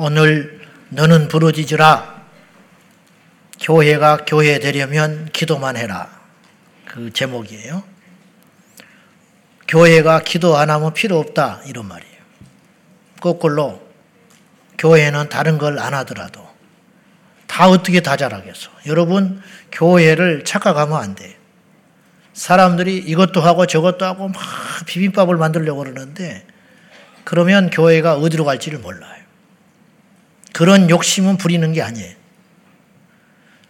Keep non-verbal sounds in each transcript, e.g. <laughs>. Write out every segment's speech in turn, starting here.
오늘 너는 부르짖으라. 교회가 교회 되려면 기도만 해라. 그 제목이에요. 교회가 기도 안 하면 필요 없다. 이런 말이에요. 거꾸로 교회는 다른 걸 안 하더라도 다 어떻게 다 잘하겠어. 여러분, 교회를 착각하면 안 돼. 사람들이 이것도 하고 저것도 하고 막 비빔밥을 만들려고 그러는데 그러면 교회가 어디로 갈지를 몰라요. 그런 욕심은 부리는 게 아니에요.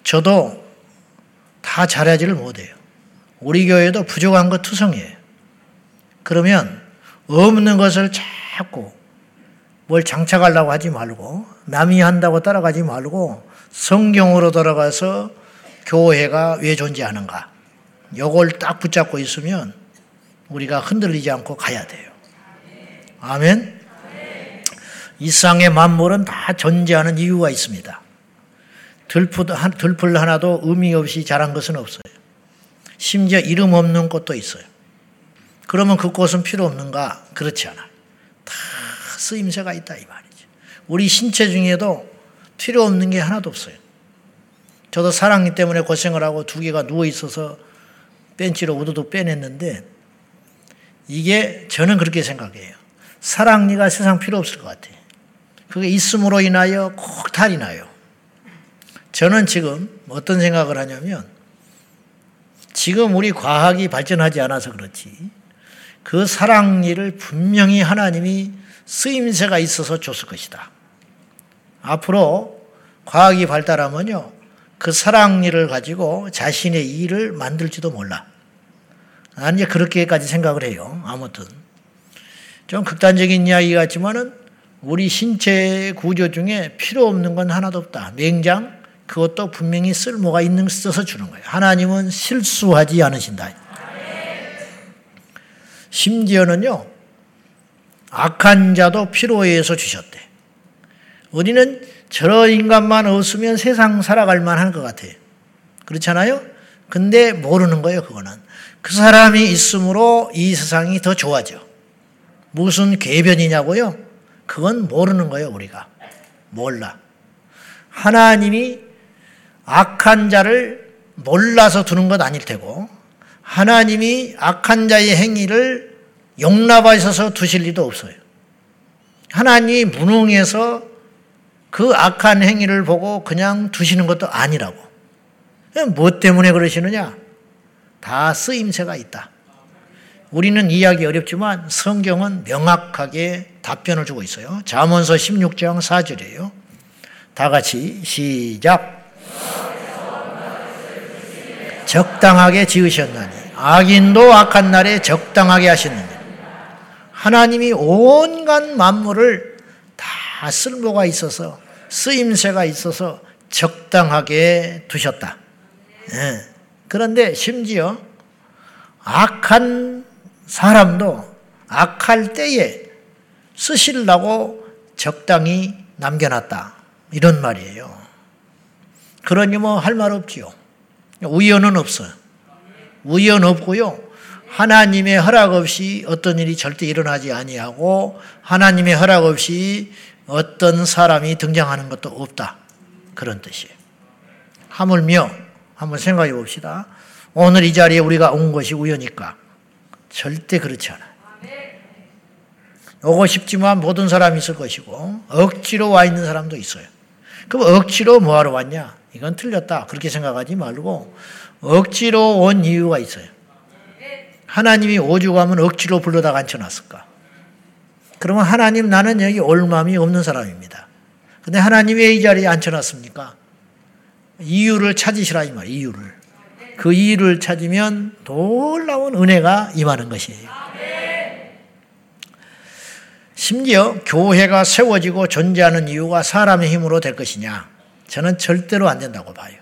저도 다 잘하지를 못해요. 우리 교회도 부족한 것 투성이에요. 그러면 없는 것을 자꾸 뭘 장착하려고 하지 말고 남이 한다고 따라가지 말고 성경으로 돌아가서 교회가 왜 존재하는가 요걸 딱 붙잡고 있으면 우리가 흔들리지 않고 가야 돼요. 아멘. 이 세상의 만물은 다 존재하는 이유가 있습니다. 들풀 하나도 의미 없이 자란 것은 없어요. 심지어 이름 없는 꽃도 있어요. 그러면 그 꽃은 필요 없는가? 그렇지 않아. 다 쓰임새가 있다 이 말이죠. 우리 신체 중에도 필요 없는 게 하나도 없어요. 저도 사랑니 때문에 고생을 하고 두 개가 누워 있어서 벤치로 우두둑 빼냈는데 이게 저는 그렇게 생각해요. 사랑니가 세상 필요 없을 것 같아요. 그게 있음으로 인하여 꼭 탈이 나요. 저는 지금 어떤 생각을 하냐면 지금 우리 과학이 발전하지 않아서 그렇지 그 사랑니를 분명히 하나님이 쓰임새가 있어서 줬을 것이다. 앞으로 과학이 발달하면요. 그 사랑니를 가지고 자신의 일을 만들지도 몰라. 나는 이제 그렇게까지 생각을 해요. 아무튼. 좀 극단적인 이야기 같지만은 우리 신체 구조 중에 필요 없는 건 하나도 없다. 맹장, 그것도 분명히 쓸모가 있는 써서 주는 거예요. 하나님은 실수하지 않으신다. 심지어는요, 악한 자도 필요해서 주셨대. 우리는 저런 인간만 없으면 세상 살아갈 만한 것 같아요. 그렇잖아요? 근데 모르는 거예요, 그거는. 그 사람이 있으므로 이 세상이 더 좋아져. 무슨 궤변이냐고요? 그건 모르는 거예요, 우리가. 몰라. 하나님이 악한 자를 몰라서 두는 것 아닐 테고, 하나님이 악한 자의 행위를 용납하셔서 두실 리도 없어요. 하나님이 무능해서 그 악한 행위를 보고 그냥 두시는 것도 아니라고. 무엇 때문에 그러시느냐? 다 쓰임새가 있다. 우리는 이해하기 어렵지만 성경은 명확하게 답변을 주고 있어요. 잠언서 16장 4절이에요. 다 같이 시작. 적당하게 지으셨나니 악인도 악한 날에 적당하게 하셨느니 하나님이 온갖 만물을 다 쓸모가 있어서 쓰임새가 있어서 적당하게 두셨다. 네. 그런데 심지어 악한 사람도 악할 때에 쓰시려고 적당히 남겨놨다. 이런 말이에요. 그러니 뭐 할 말 없지요. 우연은 없어요. 우연 없고요. 하나님의 허락 없이 어떤 일이 절대 일어나지 아니하고 하나님의 허락 없이 어떤 사람이 등장하는 것도 없다. 그런 뜻이에요. 하물며 한번 생각해 봅시다. 오늘 이 자리에 우리가 온 것이 우연일까? 절대 그렇지 않아요. 오고 싶지만 모든 사람이 있을 것이고 억지로 와 있는 사람도 있어요. 그럼 억지로 뭐하러 왔냐? 이건 틀렸다. 그렇게 생각하지 말고 억지로 온 이유가 있어요. 하나님이 오죽하면 억지로 불러다가 앉혀놨을까? 그러면 하나님 나는 여기 올 마음이 없는 사람입니다. 근데 하나님이 왜 이 자리에 앉혀놨습니까? 이유를 찾으시라 이 말, 이유를. 그 이유를 찾으면 놀라운 은혜가 임하는 것이에요. 심지어 교회가 세워지고 존재하는 이유가 사람의 힘으로 될 것이냐? 저는 절대로 안 된다고 봐요.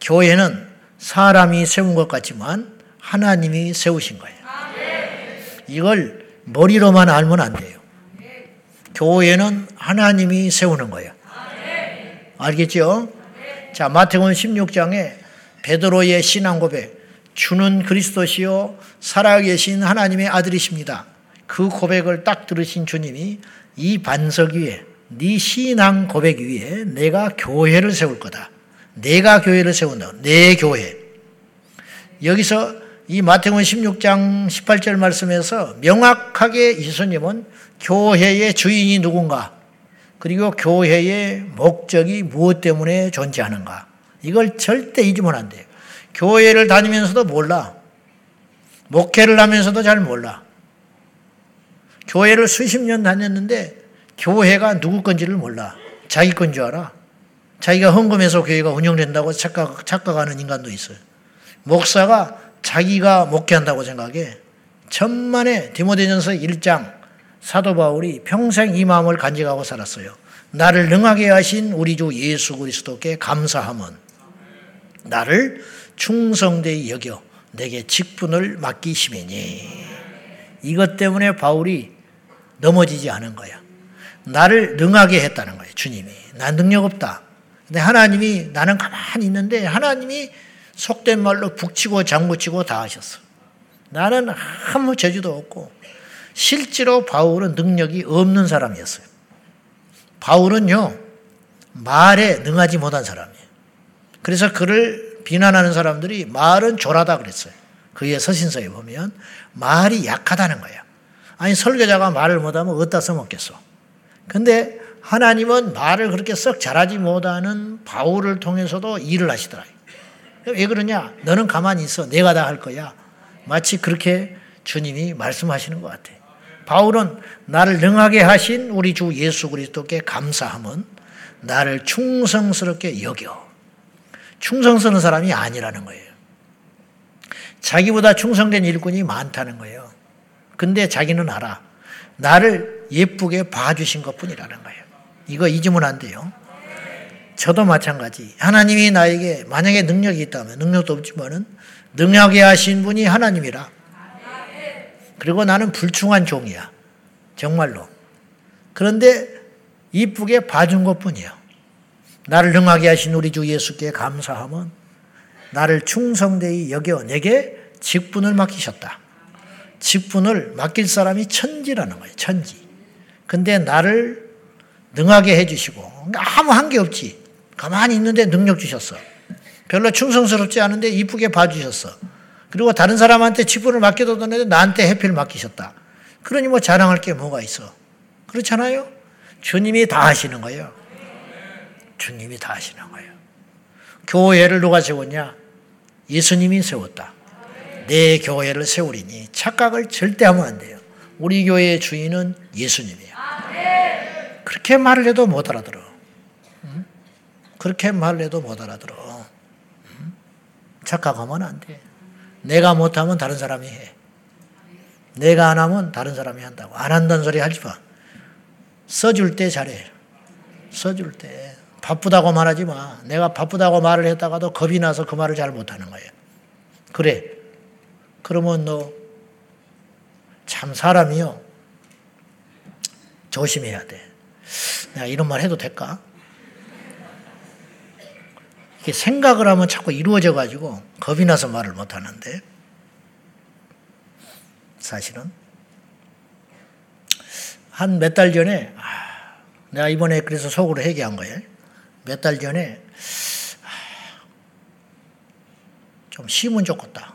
교회는 사람이 세운 것 같지만 하나님이 세우신 거예요. 이걸 머리로만 알면 안 돼요. 교회는 하나님이 세우는 거예요. 알겠죠? 자, 마태복음 16장에 베드로의 신앙 고백, 주는 그리스도시요 살아계신 하나님의 아들이십니다. 그 고백을 딱 들으신 주님이 이 반석 위에 네 신앙 고백 위에 내가 교회를 세울 거다. 내가 교회를 세운다. 내 교회. 여기서 이 마태복음 16장 18절 말씀에서 명확하게 예수님은 교회의 주인이 누군가 그리고 교회의 목적이 무엇 때문에 존재하는가 이걸 절대 잊으면 안 돼요. 교회를 다니면서도 몰라. 목회를 하면서도 잘 몰라. 교회를 수십 년 다녔는데 교회가 누구 건지를 몰라. 자기 건 줄 알아. 자기가 헌금해서 교회가 운영된다고 착각, 착각하는 인간도 있어요. 목사가 자기가 목회한다고 생각해. 천만에 디모데전서 1장 사도 바울이 평생 이 마음을 간직하고 살았어요. 나를 능하게 하신 우리 주 예수 그리스도께 감사함은 나를 충성되이 여겨 내게 직분을 맡기심이니 이것 때문에 바울이 넘어지지 않은 거야. 나를 능하게 했다는 거예요. 주님이. 난 능력 없다. 근데 하나님이 나는 가만히 있는데 하나님이 속된 말로 북치고 장구치고 다 하셨어. 나는 아무 재주도 없고 실제로 바울은 능력이 없는 사람이었어요. 바울은요 말에 능하지 못한 사람이에요. 그래서 그를 비난하는 사람들이 말은 졸하다 그랬어요. 그의 서신서에 보면 말이 약하다는 거예요. 아니 설교자가 말을 못하면 어디다 써먹겠어. 근데 하나님은 말을 그렇게 썩 잘하지 못하는 바울을 통해서도 일을 하시더라. 왜 그러냐? 너는 가만히 있어. 내가 다 할 거야. 마치 그렇게 주님이 말씀하시는 것 같아. 바울은 나를 능하게 하신 우리 주 예수 그리스도께 감사함은 나를 충성스럽게 여겨. 충성스러운 사람이 아니라는 거예요. 자기보다 충성된 일꾼이 많다는 거예요. 근데 자기는 알아. 나를 예쁘게 봐주신 것 뿐이라는 거예요. 이거 잊으면 안 돼요. 저도 마찬가지. 하나님이 나에게 만약에 능력이 있다면, 능력도 없지만은, 능력이 하신 분이 하나님이라. 그리고 나는 불충한 종이야. 정말로. 그런데 이쁘게 봐준 것 뿐이야. 나를 능하게 하신 우리 주 예수께 감사함은 나를 충성되이 여겨 내게 직분을 맡기셨다. 직분을 맡길 사람이 천지라는 거예요. 천지. 근데 나를 능하게 해주시고 아무 한 게 없지. 가만히 있는데 능력 주셨어. 별로 충성스럽지 않은데 이쁘게 봐주셨어. 그리고 다른 사람한테 직분을 맡겨뒀는데 나한테 해피를 맡기셨다. 그러니 뭐 자랑할 게 뭐가 있어. 그렇잖아요? 주님이 다 하시는 거예요. 주님이 다 하시는 거예요. 교회를 누가 세웠냐? 예수님이 세웠다. 내 교회를 세우리니 착각을 절대 하면 안 돼요. 우리 교회의 주인은 예수님이에요. 그렇게 말을 해도 못 알아들어. 그렇게 말을 해도 못 알아들어. 착각하면 안 돼. 내가 못하면 다른 사람이 해. 내가 안 하면 다른 사람이 한다고. 안 한다는 소리 하지 마. 써줄 때 잘해. 써줄 때. 바쁘다고 말하지 마. 내가 바쁘다고 말을 했다가도 겁이 나서 그 말을 잘 못하는 거예요. 그래. 그러면 너 참 사람이요. 조심해야 돼. 내가 이런 말 해도 될까? 이게 생각을 하면 자꾸 이루어져 가지고 겁이 나서 말을 못 하는데 사실은 한 몇 달 전에 아, 내가 이번에 그래서 속으로 회개한 거예요. 몇 달 전에 아, 좀 쉬면 좋겠다.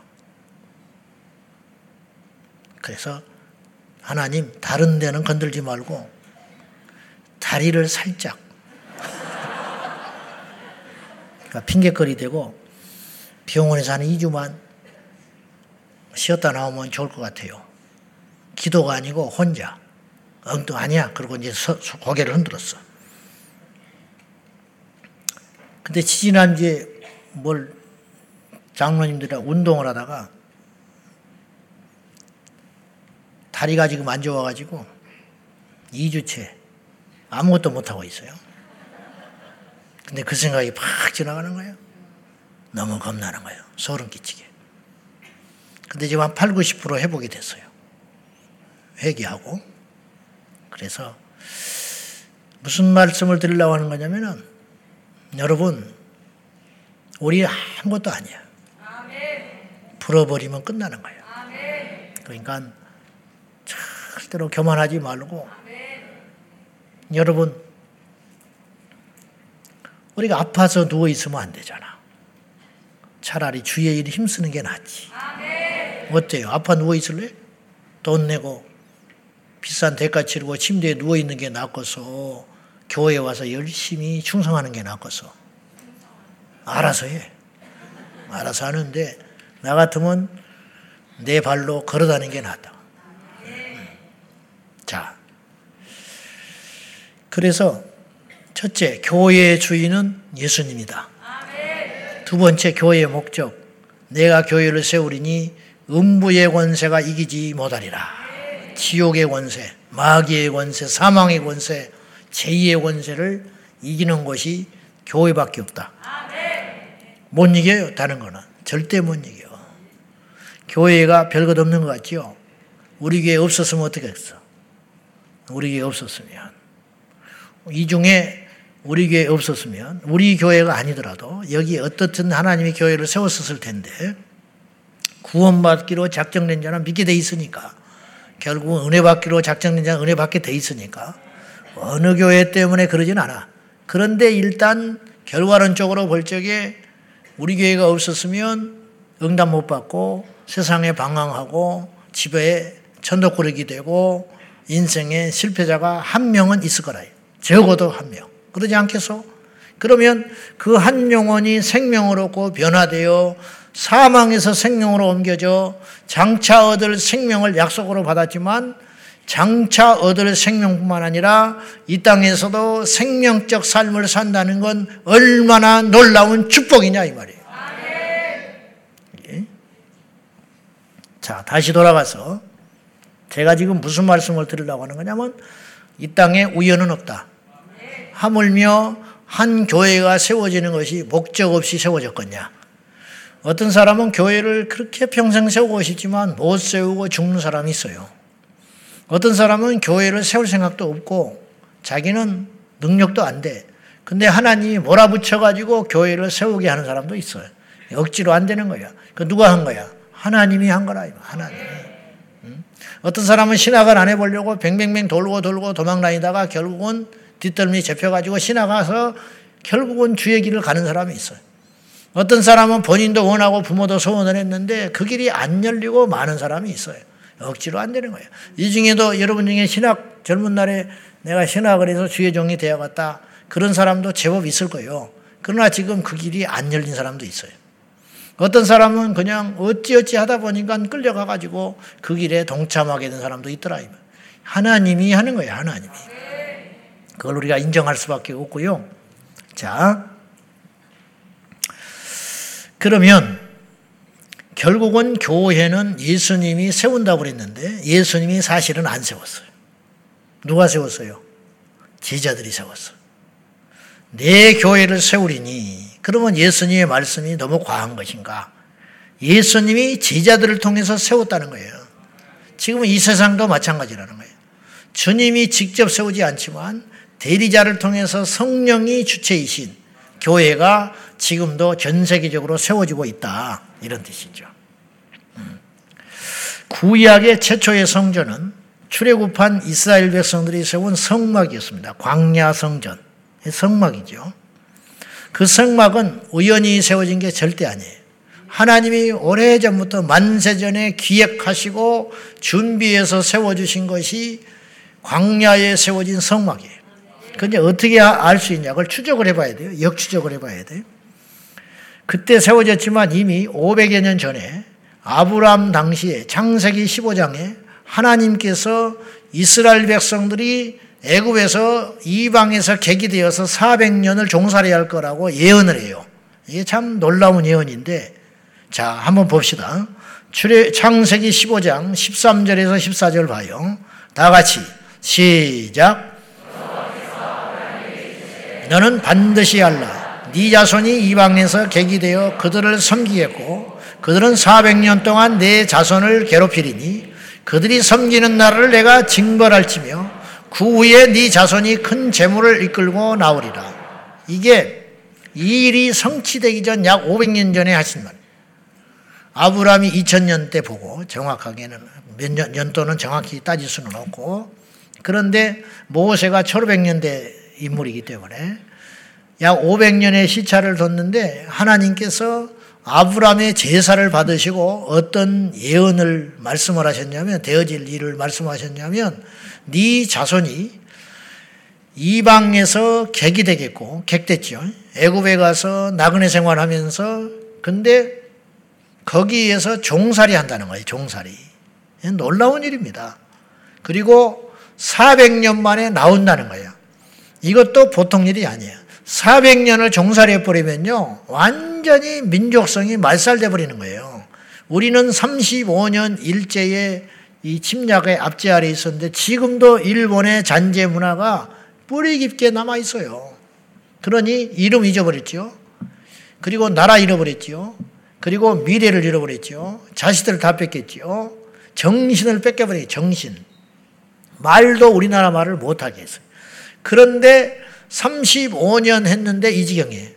그래서 하나님 다른 데는 건들지 말고 다리를 살짝 그러니까 핑계거리 되고 병원에서 한 2주만 쉬었다 나오면 좋을 것 같아요. 기도가 아니고 혼자. 엉뚱 아니야. 그리고 이제 서, 고개를 흔들었어. 근데 지지난주에 뭘 장로님들이랑 운동을 하다가 다리가 지금 안 좋아가지고 2주째 아무것도 못하고 있어요. 근데 그 생각이 팍 지나가는 거예요. 너무 겁나는 거예요. 소름 끼치게. 근데 지금 한 8, 90% 회복이 됐어요. 회개하고. 그래서 무슨 말씀을 드리려고 하는 거냐면은 여러분, 우리 아무것도 아니야. 풀어버리면 끝나는 거예요. 그러니까 절대로 교만하지 말고 여러분 우리가 아파서 누워 있으면 안 되잖아. 차라리 주의 일에 힘쓰는 게 낫지. 어때요? 아파 누워 있을래? 돈 내고 비싼 대가 치르고 침대에 누워 있는 게 낫고서 교회에 와서 열심히 충성하는 게 낫고서 알아서 해. 알아서 하는데 나 같으면 내 발로 걸어 다니는 게 낫다. 자. 그래서 첫째, 교회의 주인은 예수님이다. 두 번째, 교회의 목적. 내가 교회를 세우리니 음부의 권세가 이기지 못하리라. 지옥의 권세, 마귀의 권세, 사망의 권세, 제2의 권세를 이기는 것이 교회밖에 없다. 못 이겨요, 다른 거는. 절대 못 이겨. 교회가 별것 없는 것 같죠? 우리 교회 없었으면 어떻게 했어? 우리 교회 없었으면. 이 중에 우리 교회 없었으면, 우리 교회가 아니더라도 여기 어떻든 하나님이 교회를 세웠었을 텐데, 구원받기로 작정된 자는 믿게 돼 있으니까, 결국은 은혜 받기로 작정된 자는 은혜 받게 돼 있으니까, 어느 교회 때문에 그러진 않아. 그런데 일단 결과론적으로 볼 적에 우리 교회가 없었으면 응답 못 받고 세상에 방황하고 집에 천덕꾸러기 되고 인생의 실패자가 한 명은 있을 거라. 적어도 한 명. 그러지 않겠소? 그러면 그 한 영혼이 생명으로 얻고 변화되어 사망에서 생명으로 옮겨져 장차 얻을 생명을 약속으로 받았지만 장차 얻을 생명뿐만 아니라 이 땅에서도 생명적 삶을 산다는 건 얼마나 놀라운 축복이냐 이 말이에요. 예? 자, 다시 돌아가서 제가 지금 무슨 말씀을 드리려고 하는 거냐면 이 땅에 우연은 없다. 하물며 한 교회가 세워지는 것이 목적 없이 세워졌겠냐. 어떤 사람은 교회를 그렇게 평생 세우고 싶지만 못 세우고 죽는 사람이 있어요. 어떤 사람은 교회를 세울 생각도 없고 자기는 능력도 안 돼. 근데 하나님이 몰아붙여가지고 교회를 세우게 하는 사람도 있어요. 억지로 안 되는 거야. 그 누가 한 거야? 하나님이 한 거라. 하나님. 어떤 사람은 신학을 안 해보려고 뱅뱅뱅 돌고 돌고 도망 다니다가 결국은 뒷덜미 잡혀가지고 신학 가서 결국은 주의 길을 가는 사람이 있어요. 어떤 사람은 본인도 원하고 부모도 소원을 했는데 그 길이 안 열리고 많은 사람이 있어요. 억지로 안 되는 거예요. 이 중에도 여러분 중에 신학 젊은 날에 내가 신학을 해서 주의 종이 되어갔다. 그런 사람도 제법 있을 거예요. 그러나 지금 그 길이 안 열린 사람도 있어요. 어떤 사람은 그냥 어찌어찌 하다 보니까 끌려가가지고 그 길에 동참하게 된 사람도 있더라. 하나님이 하는 거예요, 하나님이. 그걸 우리가 인정할 수밖에 없고요. 자, 그러면 결국은 교회는 예수님이 세운다고 그랬는데 예수님이 사실은 안 세웠어요. 누가 세웠어요? 제자들이 세웠어요. 내 교회를 세우리니 그러면 예수님의 말씀이 너무 과한 것인가? 예수님이 제자들을 통해서 세웠다는 거예요. 지금은 이 세상도 마찬가지라는 거예요. 주님이 직접 세우지 않지만 대리자를 통해서 성령이 주체이신 교회가 지금도 전 세계적으로 세워지고 있다. 이런 뜻이죠. 음. 구약의 최초의 성전은 출애굽한 이스라엘 백성들이 세운 성막이었습니다. 광야 성전. 성막이죠. 그 성막은 우연히 세워진 게 절대 아니에요. 하나님이 오래전부터 만세전에 기획하시고 준비해서 세워주신 것이 광야에 세워진 성막이에요. 근데 어떻게 알 수 있냐? 그걸 추적을 해봐야 돼요. 역추적을 해봐야 돼요. 그때 세워졌지만 이미 500여 년 전에 아브람 당시에 창세기 15장에 하나님께서 이스라엘 백성들이 애굽에서 이방에서 객이되어서 400년을 종살이 할 거라고 예언을 해요. 이게 참 놀라운 예언인데 자, 한번 봅시다. 출애 창세기 15장 13절에서 14절 봐요. 다 같이 시작. 너는 반드시 알라. 네 자손이 이방에서 객이 되어 그들을 섬기겠고 그들은 400년 동안 내 자손을 괴롭히리니 그들이 섬기는 나라를 내가 징벌할지며 그 후에 네 자손이 큰 재물을 이끌고 나오리라. 이게 이 일이 성취되기 전 약 500년 전에 하신 말. 아브라함이 2000년 때 보고 정확하게는 몇 년, 년도는 정확히 따질 수는 없고 그런데 모세가 1500년대 인물이기 때문에 약 500년의 시차를 뒀는데 하나님께서 아브라함의 제사를 받으시고 어떤 예언을 말씀을 하셨냐면 되어질 일을 말씀하셨냐면 네 자손이 이방에서 객이 되겠고 객됐죠. 애굽에 가서 나그네 생활하면서 근데 거기에서 종살이 한다는 거예요. 종살이. 놀라운 일입니다. 그리고 400년 만에 나온다는 거예요. 이것도 보통 일이 아니에요. 400년을 종살이해 버리면요. 완전히 민족성이 말살돼 버리는 거예요. 우리는 35년 일제의 이 침략의 앞제 아래 있었는데 지금도 일본의 잔재 문화가 뿌리 깊게 남아 있어요. 그러니 이름 잊어버렸죠. 그리고 나라 잃어버렸죠. 그리고 미래를 잃어버렸죠. 자식들을 다 뺏겼죠. 정신을 뺏겨버린 정신. 말도 우리나라 말을 못하게 했어요. 그런데 35년 했는데 이 지경이에요.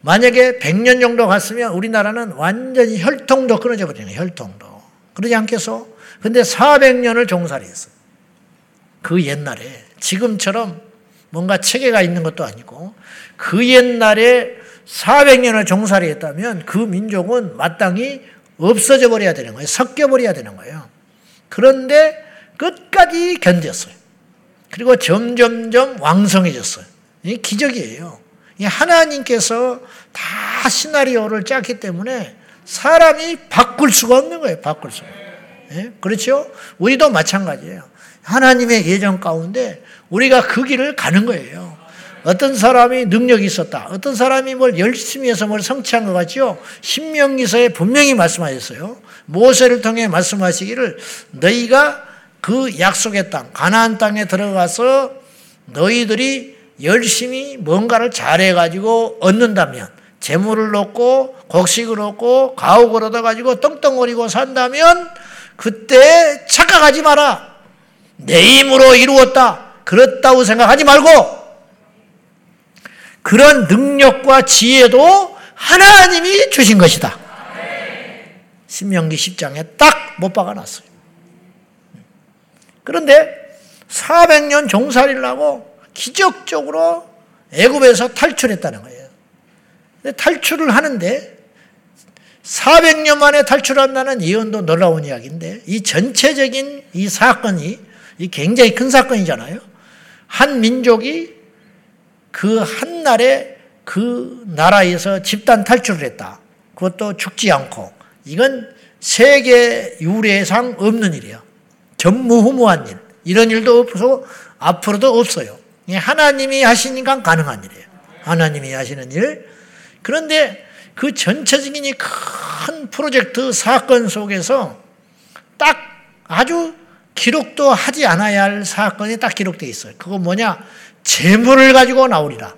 만약에 100년 정도 갔으면 우리나라는 완전히 혈통도 끊어져 버리네, 혈통도. 그러지 않겠어? 근데 400년을 종살이 했어요. 그 옛날에. 지금처럼 뭔가 체계가 있는 것도 아니고, 그 옛날에 400년을 종살이 했다면 그 민족은 마땅히 없어져 버려야 되는 거예요. 섞여 버려야 되는 거예요. 그런데 끝까지 견뎠어요. 그리고 점점점 왕성해졌어요. 이 기적이에요. 하나님께서 다 시나리오를 짰기 때문에 사람이 바꿀 수가 없는 거예요. 바꿀 수가. 예? 그렇죠? 우리도 마찬가지예요. 하나님의 예정 가운데 우리가 그 길을 가는 거예요. 어떤 사람이 능력이 있었다. 어떤 사람이 뭘 열심히 해서 뭘 성취한 것 같죠? 신명기서에 분명히 말씀하셨어요. 모세를 통해 말씀하시기를 너희가 그 약속의 땅, 가나안 땅에 들어가서 너희들이 열심히 뭔가를 잘해가지고 얻는다면, 재물을 얻고, 곡식을 얻고, 가옥을 얻어가지고 떵떵거리고 산다면, 그때 착각하지 마라. 내 힘으로 이루었다. 그렇다고 생각하지 말고, 그런 능력과 지혜도 하나님이 주신 것이다. 신명기 10장에 딱 못 박아놨어요. 그런데 400년 종살이를 하고 기적적으로 애굽에서 탈출했다는 거예요. 탈출을 하는데 400년 만에 탈출한다는 예언도 놀라운 이야기인데 이 전체적인 이 사건이 이 굉장히 큰 사건이잖아요. 한 민족이 그 한 날에 그 나라에서 집단 탈출을 했다. 그것도 죽지 않고 이건 세계 유례상 없는 일이에요. 전무후무한 일. 이런 일도 없어 앞으로도 없어요. 하나님이 하시니까 가능한 일이에요. 하나님이 하시는 일. 그런데 그 전체적인 이 큰 프로젝트 사건 속에서 딱 아주 기록도 하지 않아야 할 사건이 딱 기록되어 있어요. 그거 뭐냐? 재물을 가지고 나오리라.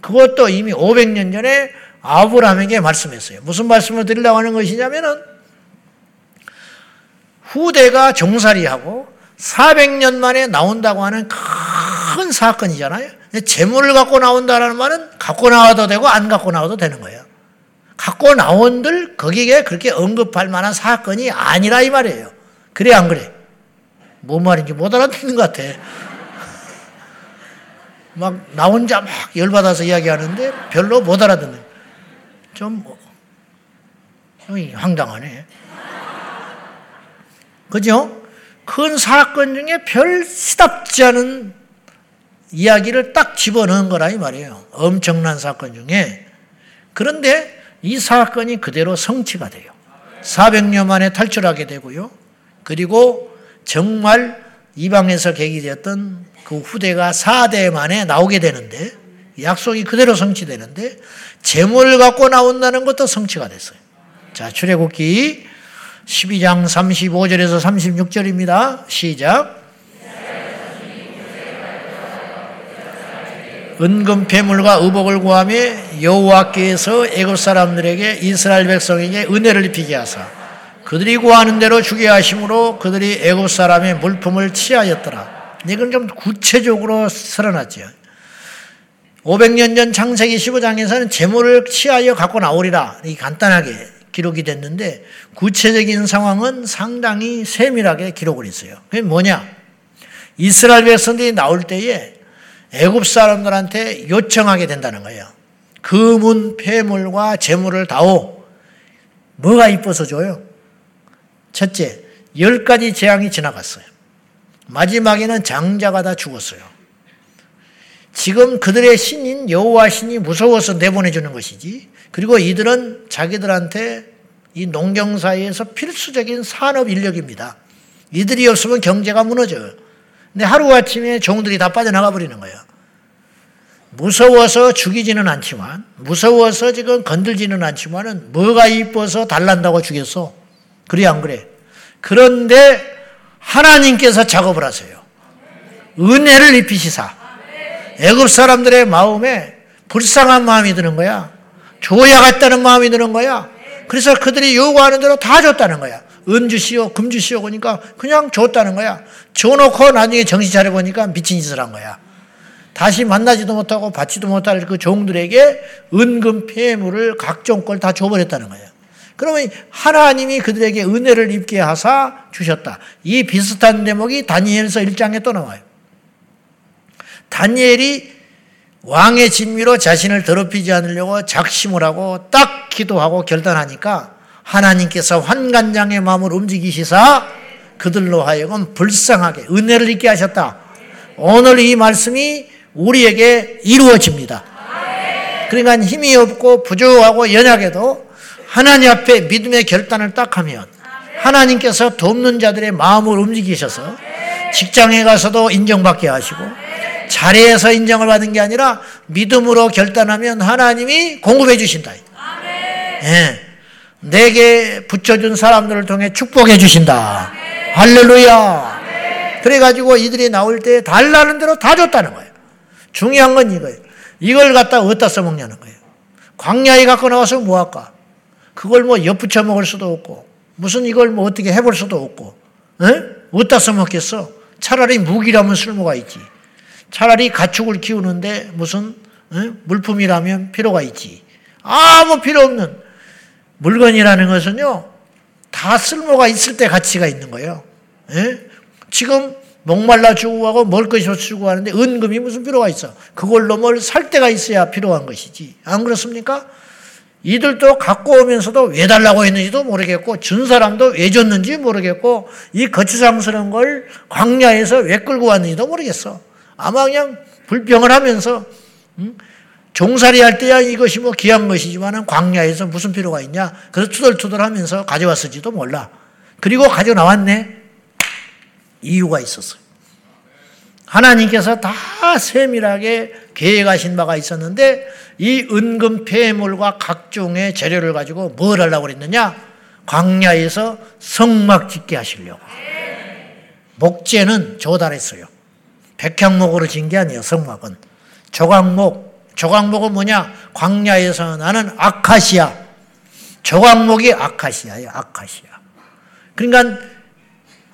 그것도 이미 500년 전에 아브라함에게 말씀했어요. 무슨 말씀을 드리려고 하는 것이냐면은 후대가 종살이하고 400년 만에 나온다고 하는 큰 사건이잖아요. 재물을 갖고 나온다는 말은 갖고 나와도 되고 안 갖고 나와도 되는 거예요. 갖고 나온들 거기에 그렇게 언급할 만한 사건이 아니라 이 말이에요. 그래 안 그래? 뭔 말인지 못 알아듣는 것 같아. <laughs> 막 나 혼자 막 열받아서 이야기하는데 별로 못 알아듣는. 좀 황당하네. 그죠? 큰 사건 중에 별 시답지 않은 이야기를 딱 집어넣은 거라 이 말이에요. 엄청난 사건 중에. 그런데 이 사건이 그대로 성취가 돼요. 400년 만에 탈출하게 되고요. 그리고 정말 이방에서 계기되었던 그 후대가 4대 만에 나오게 되는데 약속이 그대로 성취되는데 재물을 갖고 나온다는 것도 성취가 됐어요. 자, 출애굽기 12장 35절에서 36절입니다. 시작. 은금 폐물과 의복을 구하며 여호와께서 애굽 사람들에게 이스라엘 백성에게 은혜를 입히게 하사 그들이 구하는 대로 주게 하심으로 그들이 애굽 사람의 물품을 취하였더라. 이건 좀 구체적으로 설어놨죠. 500년 전 창세기 15장에서는 재물을 취하여 갖고 나오리라. 이 간단하게 기록이 됐는데 구체적인 상황은 상당히 세밀하게 기록을 했어요. 그게 뭐냐? 이스라엘 백성들이 나올 때에 애굽 사람들한테 요청하게 된다는 거예요. 금은 폐물과 재물을 다오. 뭐가 이뻐서 줘요? 첫째, 열 가지 재앙이 지나갔어요. 마지막에는 장자가 다 죽었어요. 지금 그들의 신인 여호와 신이 무서워서 내보내 주는 것이지. 그리고 이들은 자기들한테 이 농경 사회에서 필수적인 산업 인력입니다. 이들이 없으면 경제가 무너져요. 근데 하루아침에 종들이 다 빠져나가 버리는 거예요. 무서워서 죽이지는 않지만, 무서워서 지금 건들지는 않지만은 뭐가 이뻐서 달란다고 죽였어. 그래, 안 그래? 그런데 하나님께서 작업을 하세요. 은혜를 입히시사. 애굽 사람들의 마음에 불쌍한 마음이 드는 거야. 줘야겠다는 마음이 드는 거야. 그래서 그들이 요구하는 대로 다 줬다는 거야. 은 주시오, 금 주시오 그러니까 그냥 줬다는 거야. 줘놓고 나중에 정신 차려 보니까 미친 짓을 한 거야. 다시 만나지도 못하고 받지도 못할 그 종들에게 은금 폐물을 각종 걸 다 줘버렸다는 거예요. 그러면 하나님이 그들에게 은혜를 입게 하사 주셨다. 이 비슷한 대목이 다니엘서 1장에 또 나와요. 다니엘이 왕의 진미로 자신을 더럽히지 않으려고 작심을 하고 딱 기도하고 결단하니까 하나님께서 환관장의 마음을 움직이시사 그들로 하여금 불쌍하게 은혜를 입게 하셨다. 오늘 이 말씀이 우리에게 이루어집니다. 그러니까 힘이 없고 부족하고 연약해도 하나님 앞에 믿음의 결단을 딱 하면 하나님께서 돕는 자들의 마음을 움직이셔서 직장에 가서도 인정받게 하시고 자리에서 인정을 받은 게 아니라 믿음으로 결단하면 하나님이 공급해 주신다. 예. 내게 붙여준 사람들을 통해 축복해 주신다. 할렐루야. 그래가지고 이들이 나올 때 달라는 대로 다 줬다는 거예요. 중요한 건 이거예요. 이걸 갖다 어디다 써먹냐는 거예요. 광야에 갖고 나와서 뭐 할까? 그걸 뭐 엿붙여 먹을 수도 없고, 무슨 이걸 뭐 어떻게 해볼 수도 없고, 에? 어디다 써먹겠어? 차라리 무기라면 쓸모가 있지. 차라리 가축을 키우는데 무슨 에? 물품이라면 필요가 있지. 아무 필요 없는 물건이라는 것은요, 다 쓸모가 있을 때 가치가 있는 거예요. 에? 지금 목말라 죽어가고 먹을 것이 없고 하는데 은금이 무슨 필요가 있어? 그걸로 뭘 살 때가 있어야 필요한 것이지. 안 그렇습니까? 이들도 갖고 오면서도 왜 달라고 했는지도 모르겠고 준 사람도 왜 줬는지 모르겠고 이 거추장스러운 걸 광야에서 왜 끌고 왔는지도 모르겠어. 아마 그냥 불평을 하면서 음? 종살이 할 때야 이것이 뭐 귀한 것이지만 광야에서 무슨 필요가 있냐? 그래서 투덜투덜 하면서 가져왔을지도 몰라. 그리고 가져 나왔네. 이유가 있었어요. 하나님께서 다 세밀하게 계획하신 바가 있었는데 이 은금 폐물과 각종의 재료를 가지고 뭘 하려고 그랬느냐? 광야에서 성막 짓게 하시려고. 목재는 조달했어요. 백향목으로 진 게 아니에요, 성막은. 조각목. 조각목은 뭐냐? 광야에서 나는 아카시아. 조각목이 아카시아예요, 아카시아. 그러니까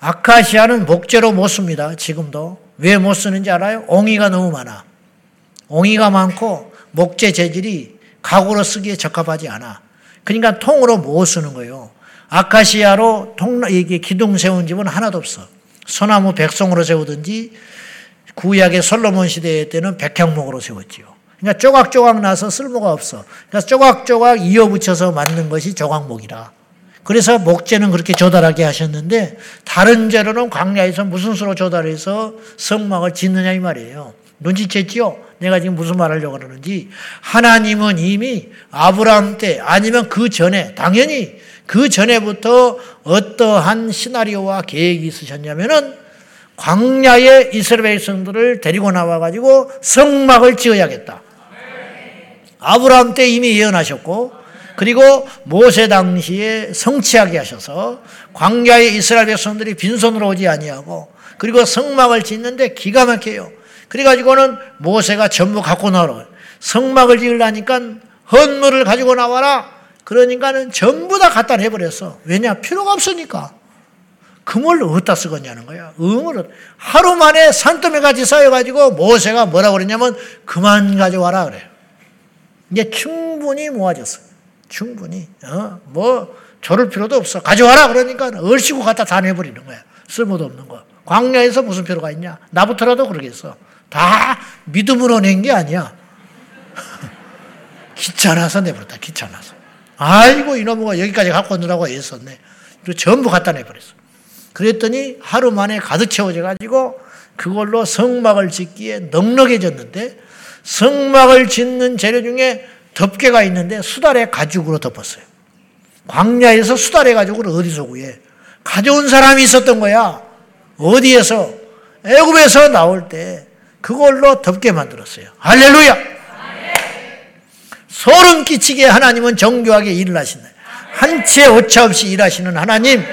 아카시아는 목재로 못 씁니다. 지금도. 왜 못 쓰는지 알아요? 옹이가 너무 많아. 옹이가 많고 목재 재질이 가구로 쓰기에 적합하지 않아. 그러니까 통으로 못 쓰는 거예요. 아카시아로 통, 이게 기둥 세운 집은 하나도 없어. 소나무 백송으로 세우든지 구약의 솔로몬 시대 때는 백향목으로 세웠지요. 그러니까 쪼각쪼각 나서 쓸모가 없어. 그래서 쪼각쪼각 이어붙여서 만든 것이 조각목이라. 그래서 목재는 그렇게 조달하게 하셨는데 다른 재료는 광야에서 무슨 수로 조달해서 성막을 짓느냐 이 말이에요. 눈치챘지요? 내가 지금 무슨 말 하려고 그러는지. 하나님은 이미 아브라함 때 아니면 그 전에 당연히 그 전에부터 어떠한 시나리오와 계획이 있으셨냐면은 광야의 이스라엘 백성들을 데리고 나와 가지고 성막을 지어야겠다. 아브라함 때 이미 예언하셨고 그리고 모세 당시에 성취하게 하셔서 광야의 이스라엘 백성들이 빈손으로 오지 아니하고 그리고 성막을 짓는데 기가 막혀요. 그래가지고는 모세가 전부 갖고 나오라. 성막을 지으려니까 헌물을 가지고 나와라. 그러니까는 전부 다 갖다 내버렸어. 왜냐? 필요가 없으니까. 금을 어디다 쓰겠냐는 거야. 음을 하루 만에 산더미 같이 쌓여가지고 모세가 뭐라고 그랬냐면 그만 가져와라 그래요. 이제 충분히 모아졌어요. 충분히. 어? 뭐, 조를 필요도 없어. 가져와라. 그러니까 얼씨구 갖다 다 내버리는 거야. 쓸모도 없는 거. 광야에서 무슨 필요가 있냐? 나부터라도 그러겠어. 다 믿음으로 낸 게 아니야. <laughs> 귀찮아서 내버렸다. 귀찮아서. 아이고 이놈가 여기까지 갖고 오느라고 애썼네. 전부 갖다 내버렸어. 그랬더니 하루 만에 가득 채워져 가지고 그걸로 성막을 짓기에 넉넉해졌는데 성막을 짓는 재료 중에 덮개가 있는데 수달의 가죽으로 덮었어요. 광야에서 수달의 가죽을 어디서 구해? 가져온 사람이 있었던 거야. 어디에서? 애굽에서 나올 때 그걸로 덮개 만들었어요. 할렐루야! 소름 끼치게 하나님은 정교하게 일을 하신다. 한치의 오차 없이 일하시는 하나님,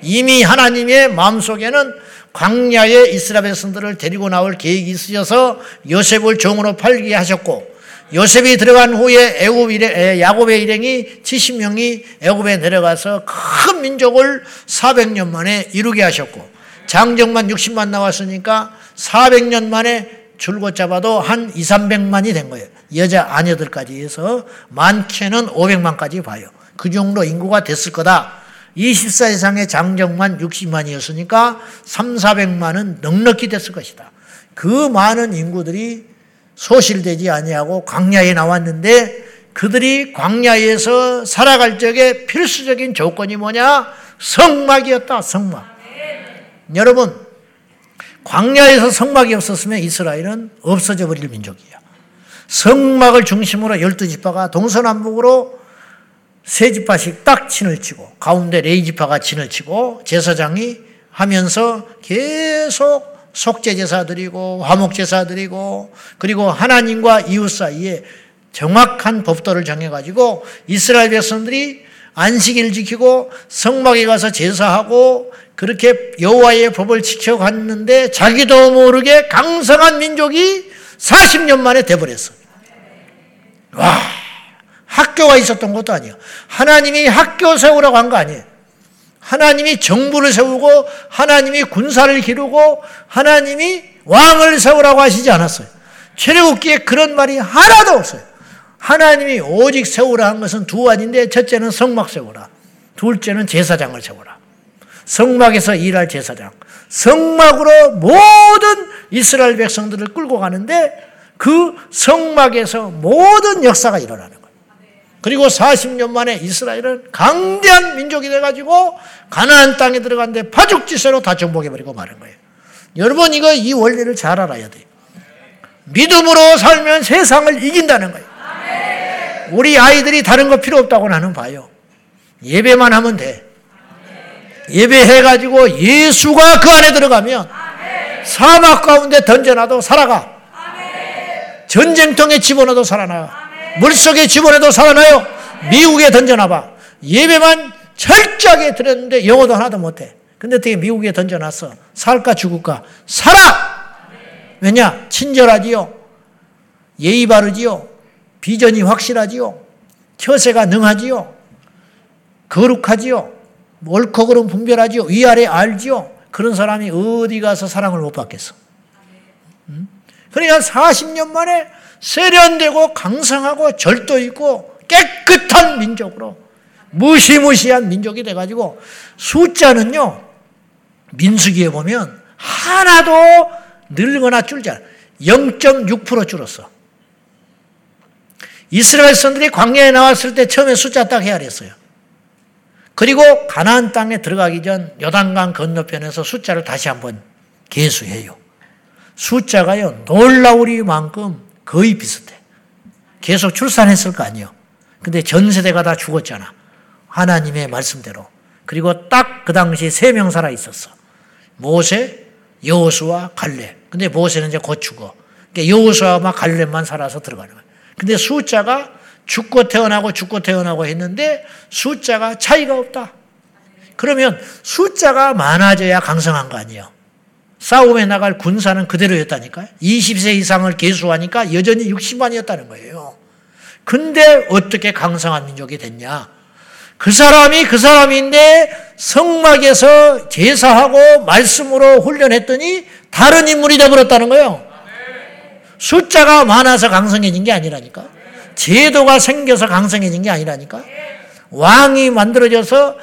이미 하나님의 마음속에는 광야에 이스라엘 백성들을 데리고 나올 계획이 있으셔서 요셉을 종으로 팔게 하셨고 요셉이 들어간 후에 애굽 일행, 야곱의 일행이 70명이 애굽에 내려가서 큰 민족을 400년 만에 이루게 하셨고 장정만 60만 나왔으니까 400년 만에 줄곧 잡아도 한 2, 300만이 된 거예요. 여자 아녀들까지 해서 많게는 500만까지 봐요. 그 정도 인구가 됐을 거다. 24 이상의 장정만 60만이었으니까 3, 400만은 넉넉히 됐을 것이다. 그 많은 인구들이 소실되지 아니하고 광야에 나왔는데 그들이 광야에서 살아갈 적에 필수적인 조건이 뭐냐? 성막이었다. 성막. 여러분, 광야에서 성막이 없었으면 이스라엘은 없어져 버릴 민족이야. 성막을 중심으로 열두 지파가 동서남북으로 세 지파씩 딱 진을 치고 가운데 레이 지파가 진을 치고 제사장이 하면서 계속 속죄 제사 드리고 화목 제사 드리고 그리고 하나님과 이웃 사이에 정확한 법도를 정해 가지고 이스라엘 백성들이 안식일 지키고 성막에 가서 제사하고 그렇게 여호와의 법을 지켜갔는데 자기도 모르게 강성한 민족이 40년 만에 돼버렸어. 와, 학교가 있었던 것도 아니에요. 하나님이 학교 세우라고 한 거 아니에요. 하나님이 정부를 세우고 하나님이 군사를 기르고 하나님이 왕을 세우라고 하시지 않았어요. 출애굽기에 그런 말이 하나도 없어요. 하나님이 오직 세우라 한 것은 두 가지인데 첫째는 성막 세우라. 둘째는 제사장을 세우라. 성막에서 일할 제사장. 성막으로 모든 이스라엘 백성들을 끌고 가는데 그 성막에서 모든 역사가 일어나는. 그리고 40년 만에 이스라엘은 강대한 민족이 돼가지고 가나안 땅에 들어갔는데 파죽지세로 다 정복해버리고 마는 거예요. 여러분 이거 이 원리를 잘 알아야 돼요. 믿음으로 살면 세상을 이긴다는 거예요. 우리 아이들이 다른 거 필요 없다고 나는 봐요. 예배만 하면 돼. 예배해가지고 예수가 그 안에 들어가면 사막 가운데 던져놔도 살아가. 전쟁통에 집어넣어도 살아나. 물속에 집어넣어도 살아나요. 미국에 던져놔봐. 예배만 철저하게 드렸는데 영어도 하나도 못해. 근데 어떻게 미국에 던져놨어? 살까 죽을까? 살아! 왜냐? 친절하지요. 예의 바르지요. 비전이 확실하지요. 처세가 능하지요. 거룩하지요. 옳고 그름 분별하지요. 위아래 알지요. 그런 사람이 어디 가서 사랑을 못 받겠어. 그러니까 40년 만에 세련되고 강성하고 절도 있고 깨끗한 민족으로 무시무시한 민족이 돼가지고 숫자는요 민수기에 보면 하나도 늘거나 줄지 않아 0.6% 줄었어. 이스라엘 선들이 광야에 나왔을 때 처음에 숫자 딱 헤아렸어요. 그리고 가나안 땅에 들어가기 전 요단강 건너편에서 숫자를 다시 한번 계수해요. 숫자가요 놀라우리만큼 거의 비슷해. 계속 출산했을 거 아니에요. 근데 전 세대가 다 죽었잖아. 하나님의 말씀대로. 그리고 딱 그 당시 세 명 살아 있었어. 모세, 여호수아, 갈렙. 근데 모세는 이제 곧 죽어. 그러니까 여호수아만 갈렙만 살아서 들어가는 거야. 근데 숫자가 죽고 태어나고 죽고 태어나고 했는데 숫자가 차이가 없다. 그러면 숫자가 많아져야 강성한 거 아니에요. 싸움에 나갈 군사는 그대로였다니까요. 20세 이상을 개수하니까 여전히 60만이었다는 거예요. 근데 어떻게 강성한 민족이 됐냐? 그 사람이 그 사람인데 성막에서 제사하고 말씀으로 훈련했더니 다른 인물이 되어버렸다는 거예요. 숫자가 많아서 강성해진 게 아니라니까. 제도가 생겨서 강성해진 게 아니라니까. 왕이 만들어져서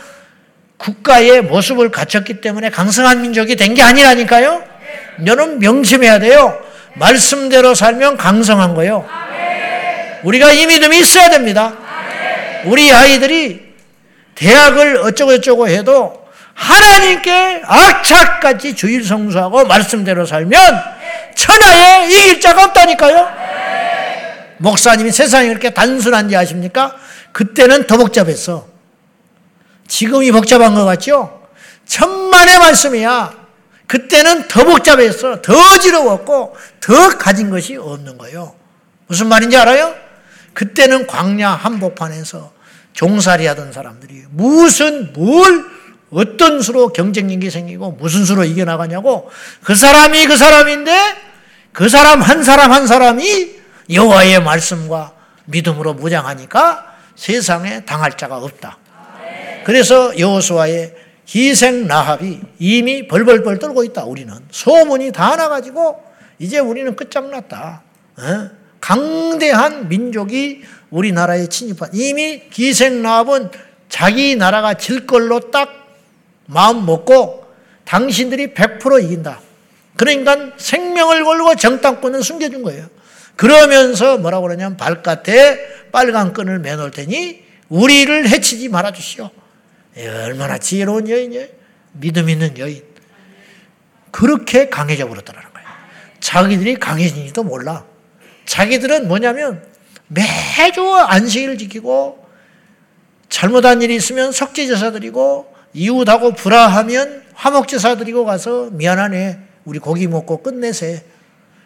국가의 모습을 갖췄기 때문에 강성한 민족이 된 게 아니라니까요. 여러분 명심해야 돼요. 말씀대로 살면 강성한 거요. 우리가 이 믿음이 있어야 됩니다. 우리 아이들이 대학을 어쩌고저쩌고 해도 하나님께 악착같이 주일 성수하고 말씀대로 살면 천하에 이길 자가 없다니까요. 목사님이 세상이 그렇게 단순한지 아십니까? 그때는 더 복잡했어. 지금이 복잡한 것 같죠? 천만의 말씀이야. 그때는 더 복잡했어. 더 어지러웠고, 더 가진 것이 없는 거예요. 무슨 말인지 알아요? 그때는 광야 한복판에서 종살이 하던 사람들이 무슨, 뭘, 어떤 수로 경쟁력이 생기고 무슨 수로 이겨나가냐고 그 사람이 그 사람인데 그 사람 한 사람 한 사람이 여호와의 말씀과 믿음으로 무장하니까 세상에 당할 자가 없다. 그래서 여호수아의 희생 나합이 이미 벌벌벌 떨고 있다. 우리는 소문이 다 나가지고 이제 우리는 끝장났다. 어? 강대한 민족이 우리나라에 침입한 이미 희생 나합은 자기 나라가 질 걸로 딱 마음 먹고 당신들이 100% 이긴다. 그러니까 생명을 걸고 정당권을 숨겨준 거예요. 그러면서 뭐라고 그러냐면 발깥에 빨간 끈을 매놓을 테니 우리를 해치지 말아주시오. 예, 얼마나 지혜로운 여인이에요. 믿음 있는 여인. 그렇게 강해져 버렸다는 거예요. 자기들이 강해진지도 몰라. 자기들은 뭐냐면 매주 안식일을 지키고 잘못한 일이 있으면 석지제사 드리고 이웃하고 불화하면 화목제사 드리고 가서 미안하네. 우리 고기 먹고 끝내세.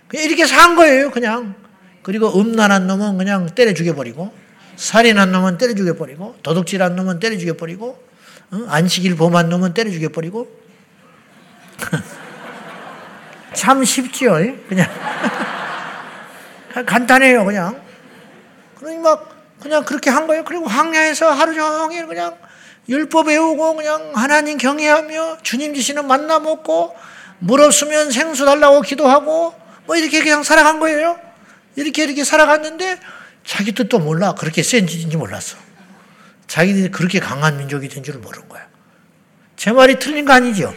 그냥 이렇게 산 거예요, 그냥. 그리고 음란한 놈은 그냥 때려 죽여버리고, 살인한 놈은 때려 죽여버리고, 도둑질한 놈은 때려 죽여버리고, 어? 안식일 범한 놈은 때려 죽여버리고. <laughs> 참 쉽지요, 그냥. <laughs> 간단해요, 그냥. 그러니 막, 그냥 그렇게 한 거예요. 그리고 황야에서 하루 종일 그냥 율법 외우고 그냥 하나님 경외하며 주님 주시는 만나 먹고 물 없으면 생수 달라고 기도하고 뭐 이렇게 그냥 살아간 거예요. 이렇게 이렇게 살아갔는데 자기 뜻도 몰라. 그렇게 센지인지 몰랐어. 자기들이 그렇게 강한 민족이 된 줄 모르는 거야. 제 말이 틀린 거 아니죠?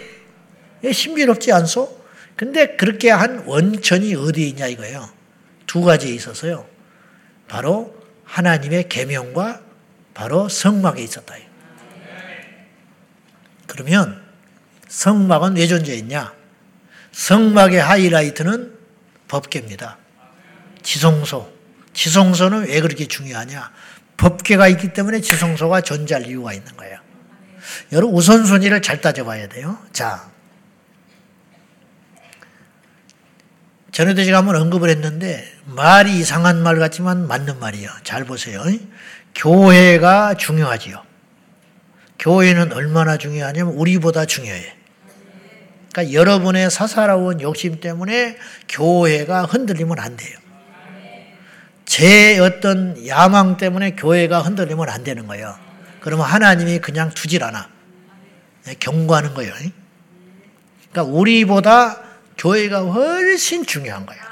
예, 신비롭지 않소? 근데 그렇게 한 원천이 어디에 있냐 이거예요. 두 가지에 있어서요. 바로 하나님의 계명과 바로 성막에 있었다. 그러면 성막은 왜 존재했냐? 성막의 하이라이트는 법계입니다. 지성소. 지성소는 왜 그렇게 중요하냐? 법계가 있기 때문에 지성소가 존재할 이유가 있는 거예요. 여러분 우선순위를 잘 따져봐야 돼요. 자, 전에도 제가 한번 언급을 했는데 말이 이상한 말 같지만 맞는 말이에요. 잘 보세요. 교회가 중요하지요. 교회는 얼마나 중요하냐면 우리보다 중요해. 그러니까 여러분의 사사로운 욕심 때문에 교회가 흔들리면 안 돼요. 제 어떤 야망 때문에 교회가 흔들리면 안 되는 거예요. 그러면 하나님이 그냥 두질 않아. 경고하는 거예요. 그러니까 우리보다 교회가 훨씬 중요한 거예요.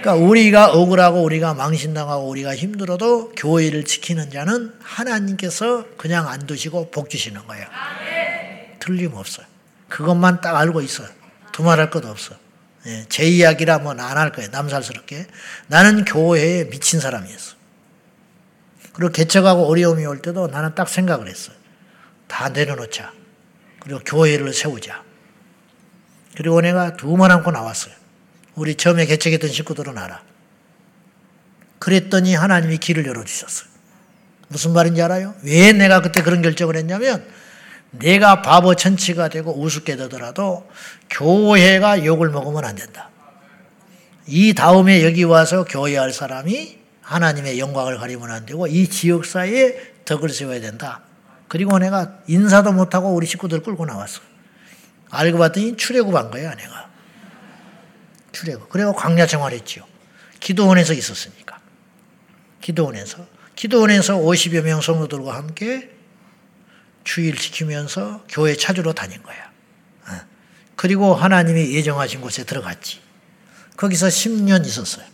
그러니까 우리가 억울하고 우리가 망신당하고 우리가 힘들어도 교회를 지키는 자는 하나님께서 그냥 안 두시고 복 주시는 거예요. 틀림없어요. 그것만 딱 알고 있어요. 두말할 것 없어. 예, 제 이야기라면 안 할 거예요. 남살스럽게. 나는 교회에 미친 사람이었어. 그리고 개척하고 어려움이 올 때도 나는 딱 생각을 했어요. 다 내려놓자. 그리고 교회를 세우자. 그리고 내가 두말 안고 나왔어요. 우리 처음에 개척했던 식구들은 알아. 그랬더니 하나님이 길을 열어주셨어요. 무슨 말인지 알아요? 왜 내가 그때 그런 결정을 했냐면 내가 바보 천치가 되고 우습게 되더라도 교회가 욕을 먹으면 안 된다. 이 다음에 여기 와서 교회할 사람이 하나님의 영광을 가리면 안 되고 이 지역사회에 덕을 세워야 된다. 그리고 내가 인사도 못하고 우리 식구들 끌고 나왔어. 알고 봤더니 출애굽한 거야, 내가. 출애굽. 그리고 광야 생활했지요. 기도원에서 있었으니까. 기도원에서. 기도원에서 50여 명 성도들과 함께 주일 지키면서 교회 찾으러 다닌 거야. 어. 그리고 하나님이 예정하신 곳에 들어갔지. 거기서 10년 있었어요.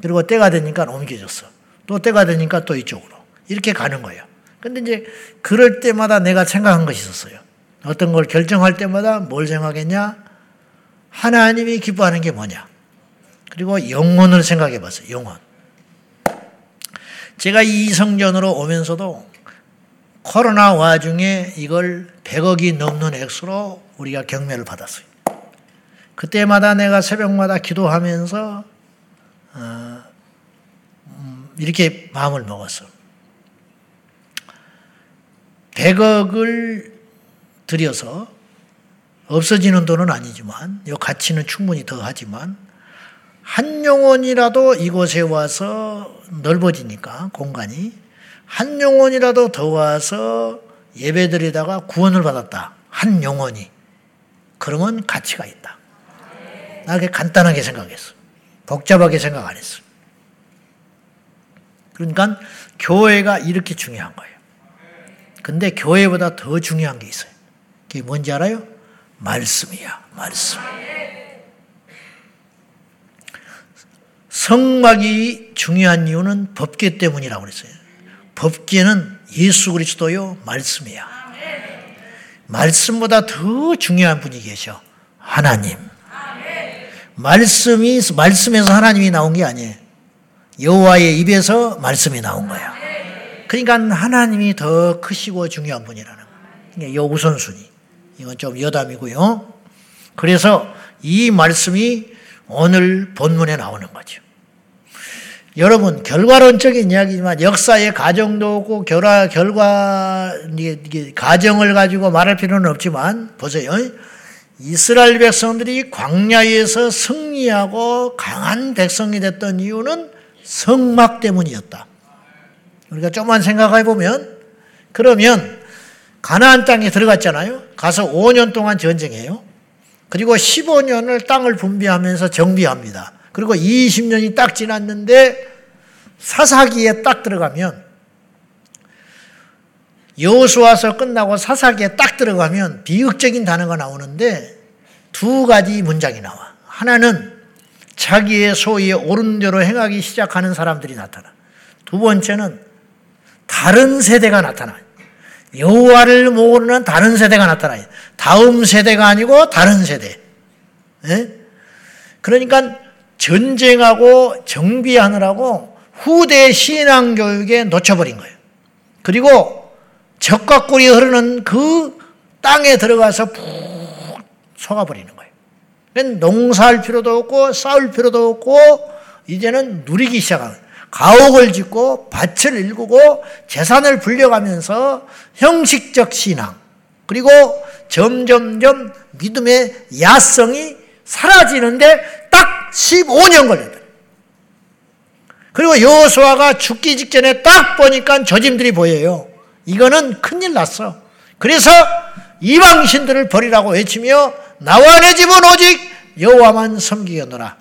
그리고 때가 되니까 옮겨졌어. 또 때가 되니까 또 이쪽으로. 이렇게 가는 거예요. 근데 이제 그럴 때마다 내가 생각한 것이 있었어요. 어떤 걸 결정할 때마다 뭘 생각했냐? 하나님이 기뻐하는 게 뭐냐? 그리고 영혼을 생각해 봤어요. 영혼. 제가 이 성전으로 오면서도 코로나 와중에 이걸 100억이 넘는 액수로 우리가 경매를 받았어요. 그때마다 내가 새벽마다 기도하면서 어, 음, 이렇게 마음을 먹었어. 100억을 들여서 없어지는 돈은 아니지만 이 가치는 충분히 더 하지만 한 영혼이라도 이곳에 와서 넓어지니까 공간이 한 영혼이라도 더 와서 예배드리다가 구원을 받았다. 한 영혼이. 그러면 가치가 있다. 나 그렇게 간단하게 생각했어. 복잡하게 생각 안 했어. 그러니까 교회가 이렇게 중요한 거예요. 근데 교회보다 더 중요한 게 있어요. 그게 뭔지 알아요? 말씀이야, 말씀. 성막이 중요한 이유는 법계 때문이라고 그랬어요. 법계는 예수 그리스도요, 말씀이야. 말씀보다 더 중요한 분이 계셔. 하나님. 말씀이 말씀에서 하나님이 나온 게 아니에요. 여호와의 입에서 말씀이 나온 거야. 그러니까 하나님이 더 크시고 중요한 분이라는 거예요. 이 우선순위. 이건 좀 여담이고요. 그래서 이 말씀이 오늘 본문에 나오는 거죠. 여러분 결과론적인 이야기지만 역사의 가정도 없고 결과 결과 이게 가정을 가지고 말할 필요는 없지만 보세요. 이스라엘 백성들이 광야에서 승리하고 강한 백성이 됐던 이유는 성막 때문이었다. 우리가 좀만 생각해 보면 그러면 가나안 땅에 들어갔잖아요. 가서 5년 동안 전쟁해요. 그리고 15년을 땅을 분비하면서 정비합니다. 그리고 20년이 딱 지났는데 사사기에 딱 들어가면 여호수아서 끝나고 사사기에 딱 들어가면 비극적인 단어가 나오는데 두 가지 문장이 나와. 하나는 자기의 소위에 옳은 대로 행하기 시작하는 사람들이 나타나. 두 번째는 다른 세대가 나타나. 여호와를 모르는 다른 세대가 나타나요. 다음 세대가 아니고 다른 세대. 예? 그러니까 전쟁하고 정비하느라고 후대 신앙 교육에 놓쳐버린 거예요. 그리고 적과 꿀이 흐르는 그 땅에 들어가서 푹 속아버리는 거예요. 농사할 필요도 없고 싸울 필요도 없고 이제는 누리기 시작하는 가옥을 짓고 밭을 일구고 재산을 불려가면서 형식적 신앙 그리고 점점점 믿음의 야성이 사라지는데 딱 15년 걸렸다. 그리고 여호수아가 죽기 직전에 딱 보니까 저짐들이 보여요. 이거는 큰일 났어. 그래서 이방 신들을 버리라고 외치며 나와 내 집은 오직 여호와만 섬기겠노라.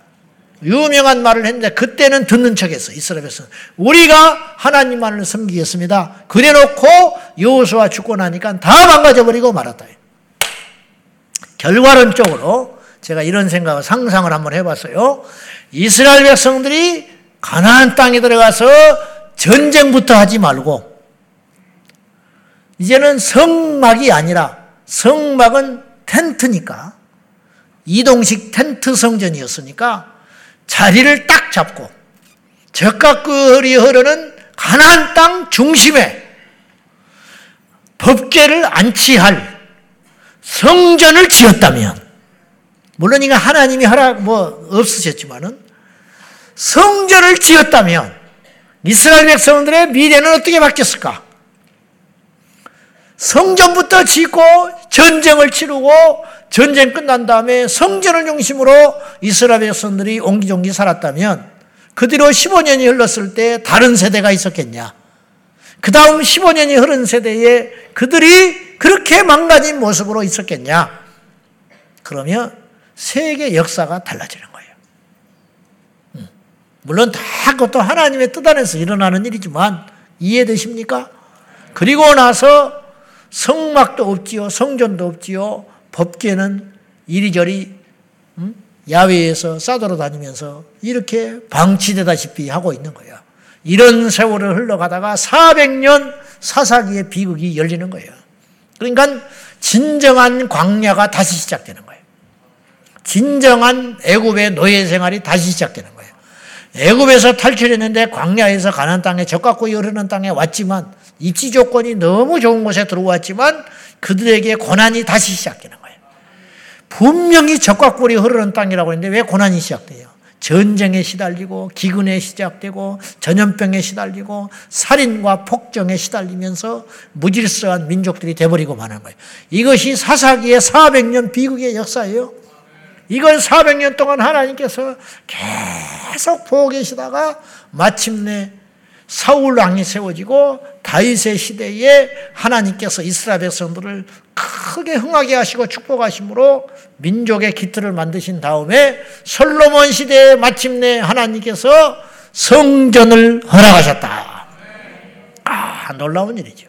유명한 말을 했는데 그때는 듣는 척했어 이스라엘에서 우리가 하나님만을 섬기겠습니다. 그래놓고 여호수아 죽고 나니까 다 망가져 버리고 말았다. 결과론적으로 제가 이런 생각을 상상을 한번 해봤어요. 이스라엘 백성들이 가나안 땅에 들어가서 전쟁부터 하지 말고 이제는 성막이 아니라 성막은 텐트니까 이동식 텐트 성전이었으니까 자리를 딱 잡고 적각거리 흐르는 가나안 땅 중심에 법계를 안치할 성전을 지었다면 물론 이거 하나님이 허락 뭐 없으셨지만은 성전을 지었다면 이스라엘 백성들의 미래는 어떻게 바뀌었을까? 성전부터 짓고 전쟁을 치르고 전쟁 끝난 다음에 성전을 중심으로 이스라엘 백성들이 옹기종기 살았다면 그 뒤로 15년이 흘렀을 때 다른 세대가 있었겠냐? 그 다음 15년이 흐른 세대에 그들이 그렇게 망가진 모습으로 있었겠냐? 그러면 세계 역사가 달라지는 거예요. 음. 물론 다 그것도 하나님의 뜻 안에서 일어나는 일이지만 이해되십니까? 그리고 나서 성막도 없지요. 성전도 없지요. 법계는 이리저리 음? 야외에서 싸돌아 다니면서 이렇게 방치되다시피 하고 있는 거예요. 이런 세월을 흘러가다가 400년 사사기의 비극이 열리는 거예요. 그러니까 진정한 광야가 다시 시작되는 거예요. 진정한 애굽의 노예 생활이 다시 시작되는 거예요. 애굽에서 탈출했는데 광야에서 가나안 땅에 적갖고 흐르는 땅에 왔지만 입지 조건이 너무 좋은 곳에 들어왔지만 그들에게 고난이 다시 시작되는 거예요. 분명히 적과 꿀이 흐르는 땅이라고 했는데 왜 고난이 시작돼요? 전쟁에 시달리고 기근에 시작되고 전염병에 시달리고 살인과 폭정에 시달리면서 무질서한 민족들이 돼버리고 마는 거예요. 이것이 사사기의 400년 비극의 역사예요. 이걸 400년 동안 하나님께서 계속 보고 계시다가 마침내 사울 왕이 세워지고 다윗의 시대에 하나님께서 이스라엘 백성들을 크게 흥하게 하시고 축복하심으로 민족의 기틀을 만드신 다음에 솔로몬 시대에 마침내 하나님께서 성전을 허락하셨다. 아, 놀라운 일이죠.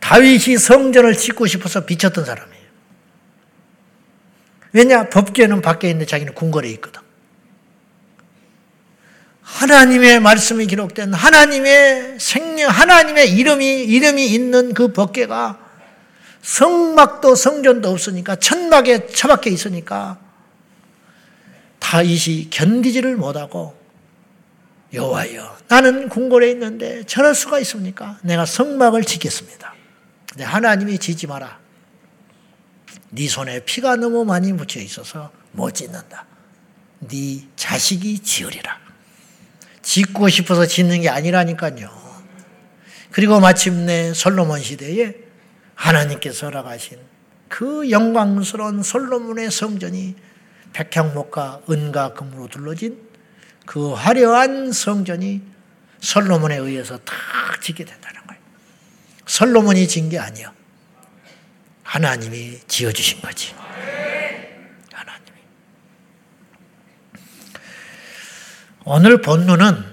다윗이 성전을 짓고 싶어서 비쳤던 사람이에요. 왜냐? 법계는 밖에 있는데 자기는 궁궐에 있거든. 하나님의 말씀이 기록된 하나님의 생명, 하나님의 이름이, 이름이 있는 그 법계가 성막도 성전도 없으니까 천막에 처박혀 있으니까 다윗이 견디지를 못하고 여호와여 나는 궁궐에 있는데 저럴 수가 있습니까? 내가 성막을 짓겠습니다. 근데 하나님이 지지 마라. 네 손에 피가 너무 많이 묻혀 있어서 못 짓는다. 네 자식이 지으리라. 짓고 싶어서 짓는 게 아니라니까요. 그리고 마침내 솔로몬 시대에 하나님께서 허락하신 그 영광스러운 솔로몬의 성전이 백향목과 은과 금으로 둘러진 그 화려한 성전이 솔로몬에 의해서 딱 짓게 된다는 거예요. 솔로몬이 진 게 아니야. 하나님이 지어주신 거지. 하나님이. 오늘 본문은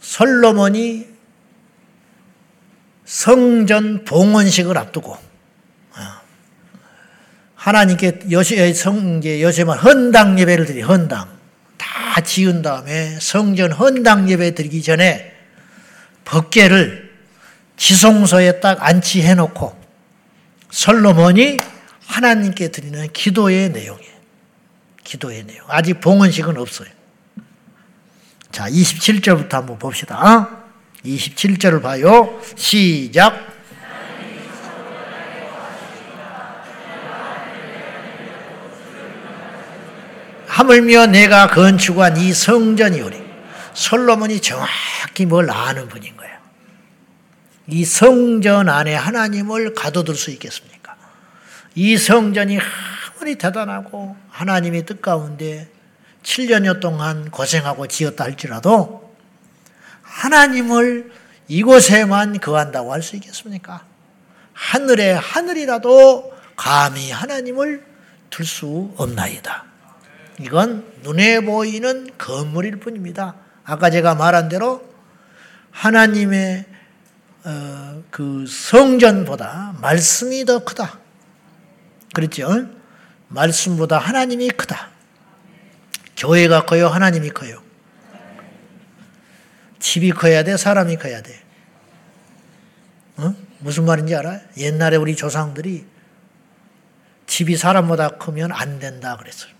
솔로몬이 성전 봉헌식을 앞두고 어, 하나님께 여세 성계 여세만 헌당 예배를 드리 헌당 다 지은 다음에 성전 헌당 예배 드리기 전에 법계를 지성소에 딱 안치해 놓고 솔로몬이 하나님께 드리는 기도의 내용이에요. 기도의 내용. 아직 봉헌식은 없어요. 자, 27절부터 한번 봅시다. 27절을 봐요. 시작. 하물며 내가 건축한 이 성전이오리. 솔로몬이 정확히 뭘 아는 분인 거예요. 이 성전 안에 하나님을 가둬둘 수 있겠습니까? 이 성전이 아무리 대단하고 하나님의 뜻 가운데 7년여 동안 고생하고 지었다 할지라도 하나님을 이곳에만 거한다고 할 수 있겠습니까? 하늘에 하늘이라도 감히 하나님을 둘 수 없나이다. 이건 눈에 보이는 건물일 뿐입니다. 아까 제가 말한 대로 하나님의 어, 그 성전보다 말씀이 더 크다. 그렇죠? 말씀보다 하나님이 크다. 교회가 커요? 하나님이 커요? 집이 커야 돼? 사람이 커야 돼? 어? 무슨 말인지 알아요? 옛날에 우리 조상들이 집이 사람보다 크면 안 된다 그랬어요.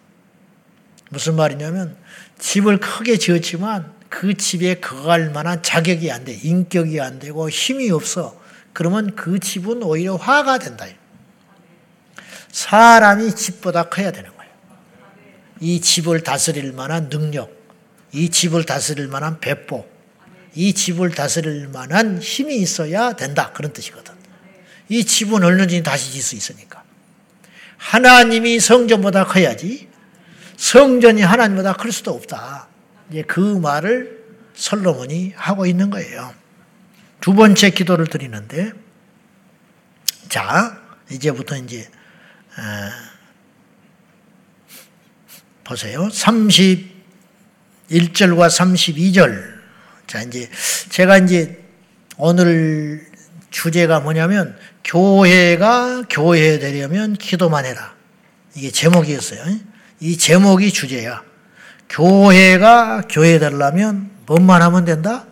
무슨 말이냐면 집을 크게 지었지만 그 집에 거할 만한 자격이 안 돼. 인격이 안 되고 힘이 없어. 그러면 그 집은 오히려 화가 된다. 사람이 집보다 커야 되는 거예요. 이 집을 다스릴 만한 능력, 이 집을 다스릴 만한 배포, 이 집을 다스릴 만한 힘이 있어야 된다. 그런 뜻이거든. 이 집은 얼마든지 다시 질 수 있으니까. 하나님이 성전보다 커야지 성전이 하나님보다 클 수도 없다. 이제 그 말을 솔로몬이 하고 있는 거예요. 두 번째 기도를 드리는데, 자, 이제부터 이제, 어, 보세요. 31절과 32절. 자, 이제 제가 이제 오늘 주제가 뭐냐면 교회가 교회 되려면 기도만 해라. 이게 제목이었어요. 이 제목이 주제야. 교회가 교회 되려면 뭔만 하면 된다?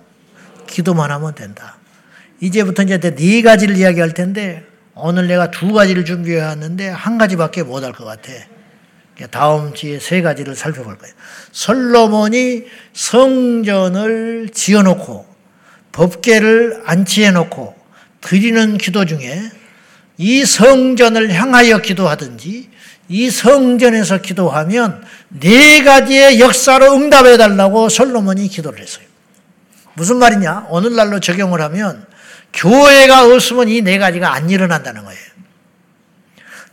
기도만 하면 된다. 이제부터 이제 네 가지를 이야기할 텐데 오늘 내가 두 가지를 준비해 왔는데 한 가지밖에 못 할 것 같아. 다음 주에 세 가지를 살펴볼 거예요. 솔로몬이 성전을 지어놓고 법계를 안치해 놓고 드리는 기도 중에 이 성전을 향하여 기도하든지 이 성전에서 기도하면 네 가지의 역사로 응답해 달라고 솔로몬이 기도를 했어요. 무슨 말이냐? 오늘날로 적용을 하면 교회가 없으면 이 네 가지가 안 일어난다는 거예요.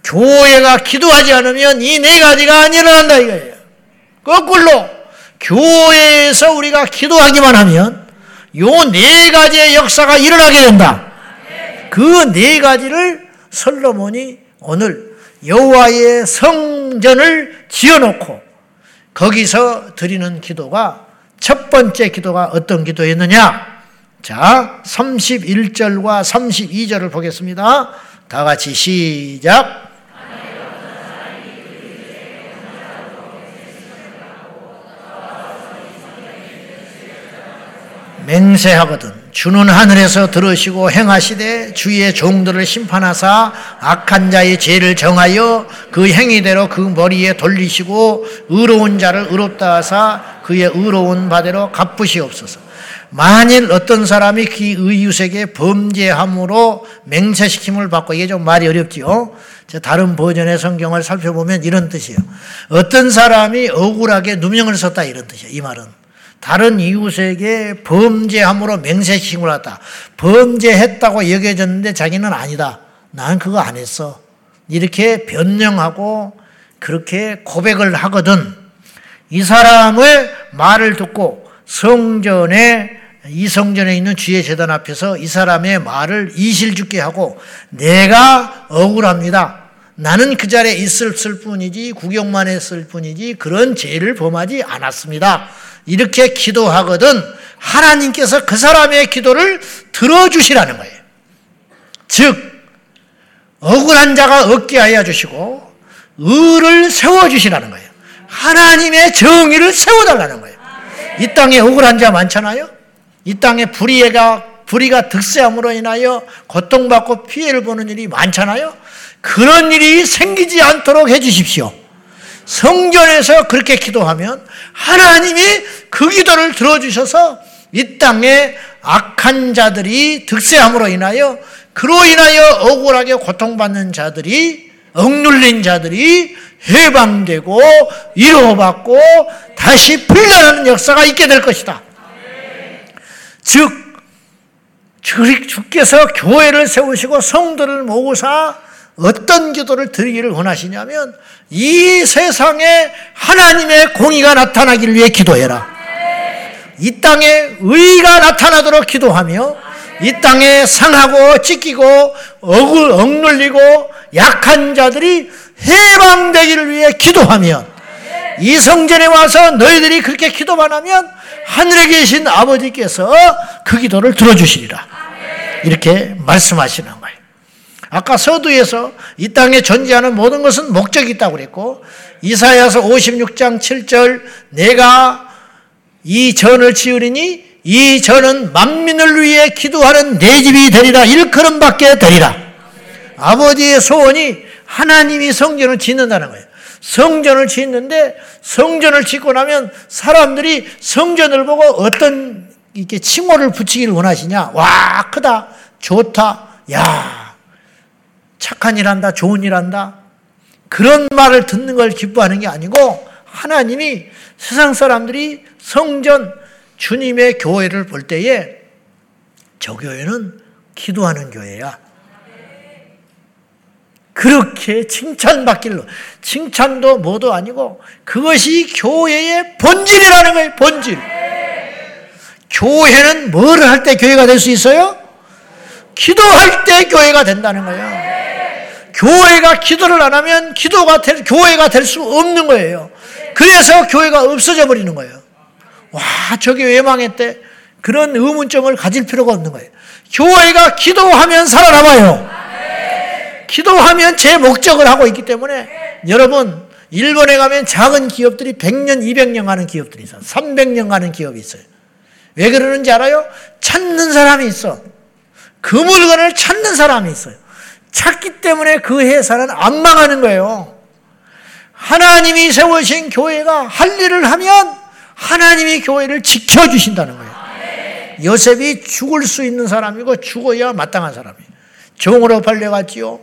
교회가 기도하지 않으면 이 네 가지가 안 일어난다 이거예요. 거꾸로 교회에서 우리가 기도하기만 하면 요 네 가지의 역사가 일어나게 된다. 그 네 가지를 솔로몬이 오늘 여호와의 성전을 지어놓고 거기서 드리는 기도가 첫 번째 기도가 어떤 기도였느냐? 자, 31절과 32절을 보겠습니다. 다 같이 시작. 맹세하거든 주는 하늘에서 들으시고 행하시되 주의 종들을 심판하사 악한 자의 죄를 정하여 그 행위대로 그 머리에 돌리시고 의로운 자를 의롭다 하사 그의 의로운 바대로 갚으시옵소서. 만일 어떤 사람이 그 의유색에 범죄함으로 맹세시킴을 받고 이게 좀 말이 어렵지요. 다른 버전의 성경을 살펴보면 이런 뜻이에요. 어떤 사람이 억울하게 누명을 썼다 이런 뜻이에요. 이 말은. 다른 이웃에게 범죄함으로 맹세시킴을 받다. 범죄했다고 여겨졌는데 자기는 아니다. 나는 그거 안 했어. 이렇게 변명하고 그렇게 고백을 하거든. 이 사람의 말을 듣고 성전에 이 성전에 있는 주의 재단 앞에서 이 사람의 말을 이실죽게 하고 내가 억울합니다. 나는 그 자리에 있을 뿐이지 구경만 했을 뿐이지 그런 죄를 범하지 않았습니다. 이렇게 기도하거든 하나님께서 그 사람의 기도를 들어주시라는 거예요. 즉 억울한 자가 얻게 하여 주시고 의를 세워주시라는 거예요. 하나님의 정의를 세워달라는 거예요. 이 땅에 억울한 자 많잖아요. 이 땅에 불의가 불의가 득세함으로 인하여 고통받고 피해를 보는 일이 많잖아요. 그런 일이 생기지 않도록 해주십시오. 성전에서 그렇게 기도하면 하나님이 그 기도를 들어주셔서 이 땅에 악한 자들이 득세함으로 인하여 그로 인하여 억울하게 고통받는 자들이 억눌린 자들이 해방되고 위로받고 다시 풀려나는 역사가 있게 될 것이다. 즉 주께서 교회를 세우시고 성도를 모으사 어떤 기도를 드리기를 원하시냐면 이 세상에 하나님의 공의가 나타나기를 위해 기도해라. 이 땅에 의가 나타나도록 기도하며 이 땅에 상하고 찢기고 억울 억눌리고 약한 자들이 해방되기를 위해 기도하면 이 성전에 와서 너희들이 그렇게 기도만 하면 하늘에 계신 아버지께서 그 기도를 들어주시리라. 이렇게 말씀하시는. 아까 서두에서 이 땅에 존재하는 모든 것은 목적이 있다고 그랬고 이사야서 56장 7절 내가 이 전을 지으리니 이 전은 만민을 위해 기도하는 내 집이 되리라 일컬음밖에 되리라. 아버지의 소원이 하나님이 성전을 짓는다는 거예요. 성전을 짓는데 성전을 짓고 나면 사람들이 성전을 보고 어떤 이렇게 칭호를 붙이기를 원하시냐? 와 크다, 좋다, 야 착한 일 한다, 좋은 일 한다. 그런 말을 듣는 걸 기뻐하는 게 아니고 하나님이 세상 사람들이 성전 주님의 교회를 볼 때에 저 교회는 기도하는 교회야. 그렇게 칭찬받길로 칭찬도 뭐도 아니고 그것이 교회의 본질이라는 거예요. 본질. 교회는 뭐를 할때 교회가 될 수 있어요? 기도할 때 교회가 된다는 거예요. 교회가 기도를 안 하면 기도가 될, 교회가 될 수 없는 거예요. 그래서 교회가 없어져 버리는 거예요. 와, 저게 왜 망했대? 그런 의문점을 가질 필요가 없는 거예요. 교회가 기도하면 살아남아요. 기도하면 제 목적을 하고 있기 때문에 여러분, 일본에 가면 작은 기업들이 100년, 200년 가는 기업들이 있어요. 300년 가는 기업이 있어요. 왜 그러는지 알아요? 찾는 사람이 있어. 그 물건을 찾는 사람이 있어요. 찾기 때문에 그 회사는 안 망하는 거예요. 하나님이 세우신 교회가 할 일을 하면 하나님이 교회를 지켜주신다는 거예요. 요셉이 죽을 수 있는 사람이고 죽어야 마땅한 사람이에요. 종으로 팔려갔지요.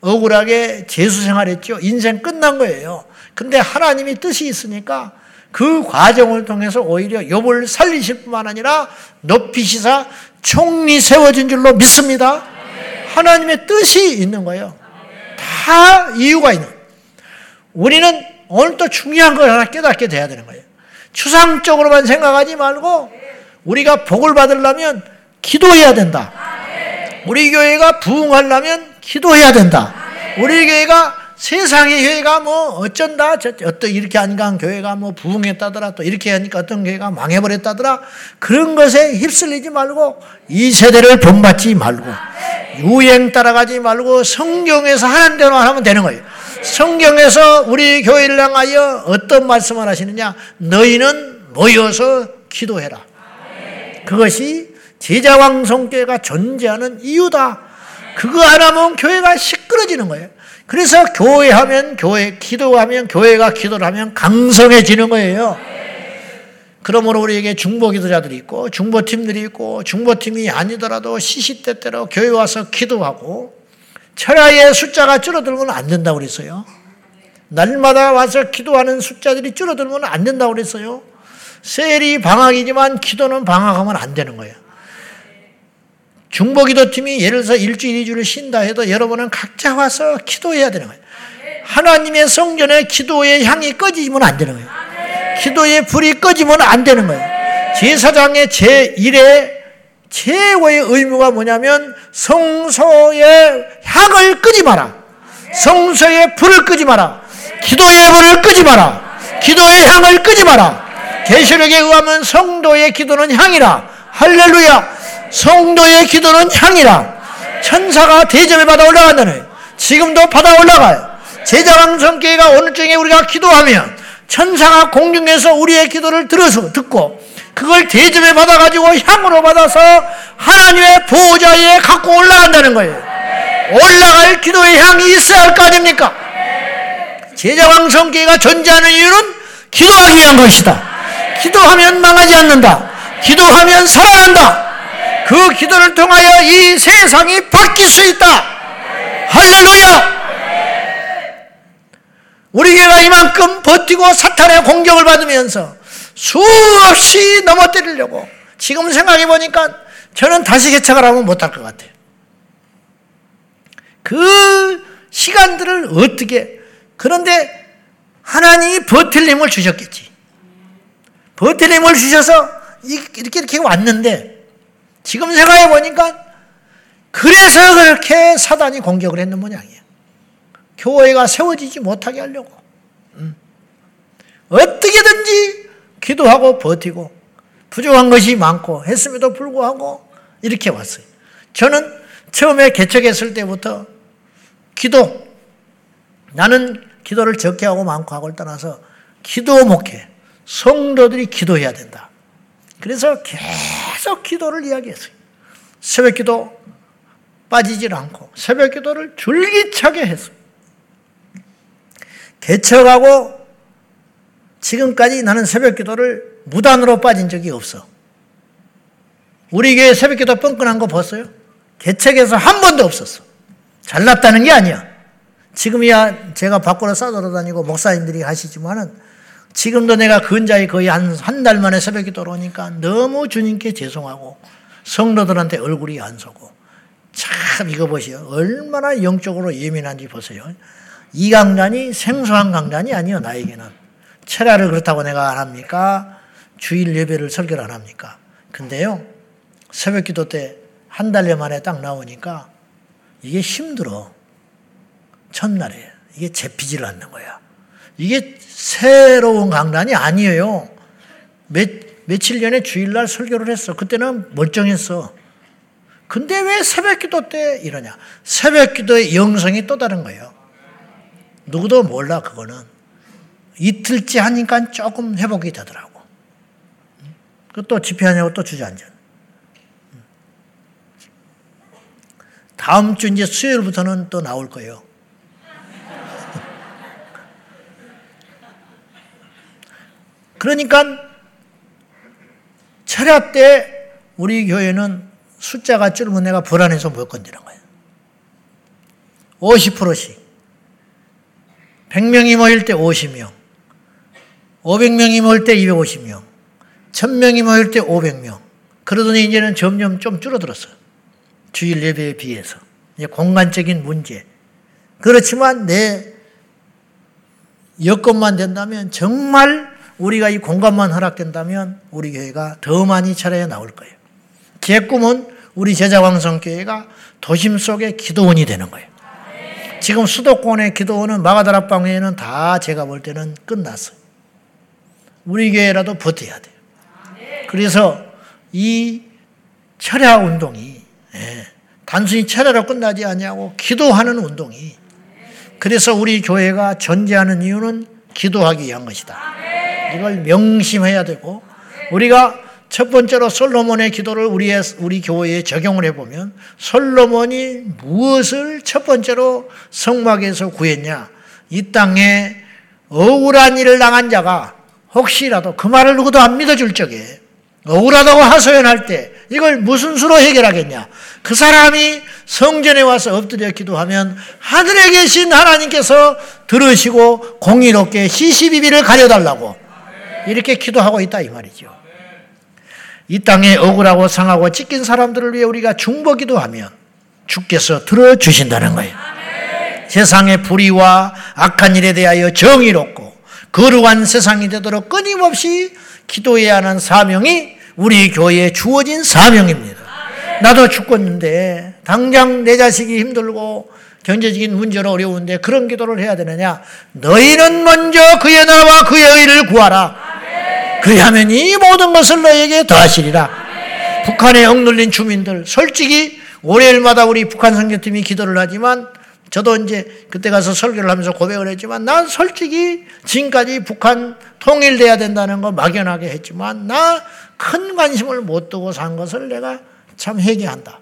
억울하게 재수 생활했죠. 인생 끝난 거예요. 근데 하나님이 뜻이 있으니까 그 과정을 통해서 오히려 욥을 살리실 뿐만 아니라 높이시사 총리 세워진 줄로 믿습니다. 하나님의 뜻이 있는 거예요. 다 이유가 있는. 우리는 오늘 또 중요한 걸 하나 깨닫게 돼야 되는 거예요. 추상적으로만 생각하지 말고 우리가 복을 받으려면 기도해야 된다. 우리 교회가 부흥하려면 기도해야 된다. 우리 교회가 세상의 교회가 뭐 어쩐다, 어떤 이렇게 안간 교회가 뭐 부흥했다더라, 또 이렇게 하니까 어떤 교회가 망해버렸다더라, 그런 것에 휩쓸리지 말고 이 세대를 본받지 말고 유행 따라가지 말고 성경에서 하는 대로 하면 되는 거예요. 성경에서 우리 교회를 향하여 어떤 말씀을 하시느냐? 너희는 모여서 기도해라. 그것이 제자왕성교회가 존재하는 이유다. 그거 안 하면 교회가 시끄러지는 거예요. 그래서 교회하면 교회, 기도하면 교회가 기도를 하면 강성해지는 거예요. 그러므로 우리에게 중보 기도자들이 있고 중보팀들이 있고 중보팀이 아니더라도 시시때때로 교회 와서 기도하고 철야의 숫자가 줄어들면 안 된다고 그랬어요. 날마다 와서 기도하는 숫자들이 줄어들면 안 된다고 그랬어요. 셀이 방학이지만 기도는 방학하면 안 되는 거예요. 중보기도 팀이 예를 들어서 일주일, 이주를 쉰다 해도 여러분은 각자 와서 기도해야 되는 거예요. 하나님의 성전에 기도의 향이 꺼지면 안 되는 거예요. 기도의 불이 꺼지면 안 되는 거예요. 제사장의 제1의 최고의 의무가 뭐냐면 성소의 향을 끄지 마라. 성소의 불을 끄지 마라. 기도의 불을 끄지 마라. 기도의 향을 끄지 마라. 계시록에 의하면 성도의 기도는 향이라. 할렐루야. 성도의 기도는 향이라. 천사가 대접을 받아 올라간다는 지금도 받아 올라가요. 제자왕 성교회가 오늘 중에 우리가 기도하면 천사가 공중에서 우리의 기도를 들어서 듣고 그걸 대접에 받아가지고 향으로 받아서 하나님의 보호자에 갖고 올라간다는 거예요. 올라갈 기도의 향이 있어야 할 거 아닙니까? 제자왕 성교회가 존재하는 이유는 기도하기 위한 것이다. 기도하면 망하지 않는다. 기도하면 살아난다. 그 기도를 통하여 이 세상이 바뀔 수 있다. 할렐루야! 우리 교회가 이만큼 버티고 사탄의 공격을 받으면서 수없이 넘어뜨리려고 지금 생각해 보니까 저는 다시 개척을 하면 못할 것 같아요. 그 시간들을 어떻게 그런데 하나님이 버틸 힘을 주셨겠지. 버틸 힘을 주셔서 이렇게 이렇게 왔는데 지금 생각해 보니까 그래서 그렇게 사단이 공격을 했는 모양이에요. 교회가 세워지지 못하게 하려고. 음. 어떻게든지 기도하고 버티고 부족한 것이 많고 했음에도 불구하고 이렇게 왔어요. 저는 처음에 개척했을 때부터 기도, 나는 기도를 적게 하고 많고 하고를 떠나서 기도 목회, 성도들이 기도해야 된다. 그래서 계속 기도를 이야기했어요. 새벽 기도 빠지질 않고 새벽 기도를 줄기차게 했어요. 개척하고 지금까지 나는 새벽 기도를 무단으로 빠진 적이 없어. 우리 교회 새벽 기도 뻥끈한 거 봤어요? 개척에서 한 번도 없었어. 잘났다는 게 아니야. 지금이야 제가 밖으로 싸돌아다니고 목사님들이 하시지만은 지금도 내가 근자에 거의 한, 한 달 만에 새벽 기도로 오니까 너무 주님께 죄송하고 성도들한테 얼굴이 안 서고 참 이거 보세요. 얼마나 영적으로 예민한지 보세요. 이 강단이 생소한 강단이 아니요 나에게는. 철야를 그렇다고 내가 안 합니까? 주일 예배를 설교를 안 합니까? 근데요. 새벽 기도 때 한달 만에 딱 나오니까 이게 힘들어. 첫날에. 이게 잡히지를 않는 거야. 이게 새로운 강단이 아니에요. 몇, 며칠 전에 주일날 설교를 했어. 그때는 멀쩡했어. 근데 왜 새벽 기도 때 이러냐? 새벽 기도의 영성이 또 다른 거예요. 누구도 몰라, 그거는. 이틀째 하니까 조금 회복이 되더라고. 또 집회하냐고 또 주저앉아. 다 다음 주 이제 수요일부터는 또 나올 거예요. 그러니까 철야 때 우리 교회는 숫자가 줄면 내가 불안해서 못 건드는 거예요. 50%씩. 100명이 모일 때 50명. 500명이 모일 때 250명. 1000명이 모일 때 500명. 그러더니 이제는 점점 좀 줄어들었어요. 주일 예배에 비해서. 이제 공간적인 문제. 그렇지만 내 여건만 된다면 정말 우리가 이 공간만 허락된다면 우리 교회가 더 많이 차례에 나올 거예요. 제 꿈은 우리 제자왕성교회가 도심 속의 기도원이 되는 거예요. 지금 수도권의 기도원은 마가다락방에는 다 제가 볼 때는 끝났어요. 우리 교회라도 버텨야 돼요. 그래서 이 철야 운동이 예, 단순히 철야로 끝나지 않냐고 기도하는 운동이 그래서 우리 교회가 존재하는 이유는 기도하기 위한 것이다. 이걸 명심해야 되고 우리가 첫 번째로 솔로몬의 기도를 우리의 우리 교회에 적용을 해보면 솔로몬이 무엇을 첫 번째로 성막에서 구했냐? 이 땅에 억울한 일을 당한 자가 혹시라도 그 말을 누구도 안 믿어줄 적에 억울하다고 하소연할 때 이걸 무슨 수로 해결하겠냐? 그 사람이 성전에 와서 엎드려 기도하면 하늘에 계신 하나님께서 들으시고 공의롭게 시시비비를 가려달라고 이렇게 기도하고 있다 이 말이죠. 이 땅에 억울하고 상하고 찢긴 사람들을 위해 우리가 중보기도 하면 주께서 들어주신다는 거예요. 세상의 불의와 악한 일에 대하여 정의롭고 거룩한 세상이 되도록 끊임없이 기도해야 하는 사명이 우리 교회에 주어진 사명입니다. 나도 죽겠는데 당장 내 자식이 힘들고 경제적인 문제로 어려운데 그런 기도를 해야 되느냐? 너희는 먼저 그의 나라와 그의 의를 구하라. 그리하면 이 모든 것을 너에게 더하시리라. 북한에 억눌린 주민들, 솔직히 월요일마다 우리 북한 선교팀이 기도를 하지만 저도 이제 그때 가서 설교를 하면서 고백을 했지만 난 솔직히 지금까지 북한 통일돼야 된다는 거 막연하게 했지만 나 큰 관심을 못 두고 산 것을 내가 참 회개한다.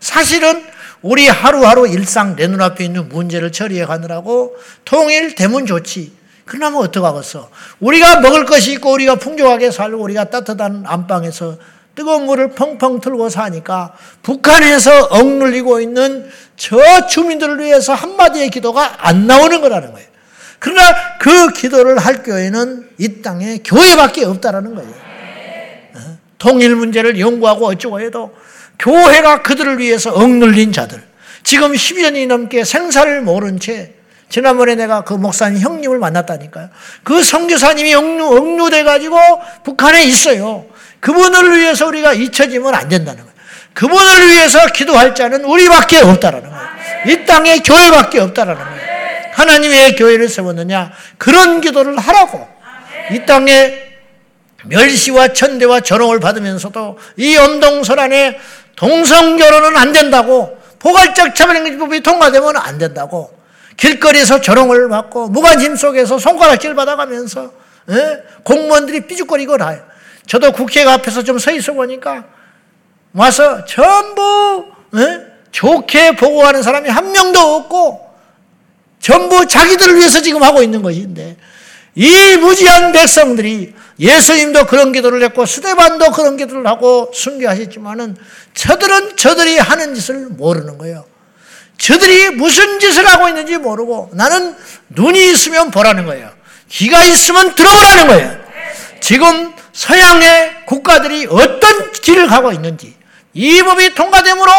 사실은 우리 하루하루 일상 내 눈앞에 있는 문제를 처리해 가느라고 통일 되면 좋지. 그러면 어떡하겠어? 우리가 먹을 것이 있고 우리가 풍족하게 살고 우리가 따뜻한 안방에서 뜨거운 물을 펑펑 틀고 사니까 북한에서 억눌리고 있는 저 주민들을 위해서 한마디의 기도가 안 나오는 거라는 거예요. 그러나 그 기도를 할 교회는 이 땅에 교회밖에 없다라는 거예요. 어? 통일 문제를 연구하고 어쩌고 해도 교회가 그들을 위해서 억눌린 자들, 지금 10년이 넘게 생사를 모른 채 지난번에 내가 그 목사님 형님을 만났다니까요. 그 성교사님이 억류, 억류돼가지고 북한에 있어요. 그분을 위해서 우리가 잊혀지면 안 된다는 거예요. 그분을 위해서 기도할 자는 우리밖에 없다라는 거예요. 이 땅에 교회밖에 없다라는 거예요. 하나님의 교회를 세웠느냐? 그런 기도를 하라고. 이 땅에 멸시와 천대와 저롱을 받으면서도 이 언동설 안에 동성 결혼은 안 된다고 포괄적 차별행정법이 통과되면 안 된다고 길거리에서 조롱을 받고 무관심 속에서 손가락질 받아가면서 예? 공무원들이 삐죽거리고 나요. 저도 국회 앞에서 좀 서 있어 보니까 와서 전부 예? 좋게 보고하는 사람이 한 명도 없고 전부 자기들을 위해서 지금 하고 있는 것인데 이 무지한 백성들이 예수님도 그런 기도를 했고 스데반도 그런 기도를 하고 순교하셨지만은 저들은 저들이 하는 짓을 모르는 거예요. 저들이 무슨 짓을 하고 있는지 모르고 나는 눈이 있으면 보라는 거예요. 귀가 있으면 들어보라는 거예요. 지금 서양의 국가들이 어떤 길을 가고 있는지, 이 법이 통과됨으로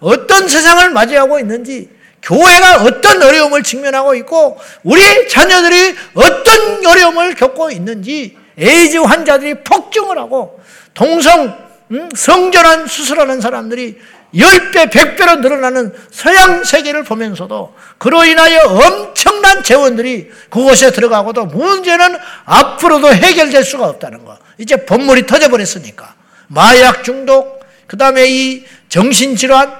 어떤 세상을 맞이하고 있는지, 교회가 어떤 어려움을 직면하고 있고, 우리 자녀들이 어떤 어려움을 겪고 있는지, 에이즈 환자들이 폭증을 하고, 동성, 음, 성전환 수술하는 사람들이 10배, 100배로 늘어나는 서양 세계를 보면서도 그로 인하여 엄청난 재원들이 그곳에 들어가고도 문제는 앞으로도 해결될 수가 없다는 거. 이제 법물이 터져버렸으니까. 마약 중독, 그 다음에 이 정신질환,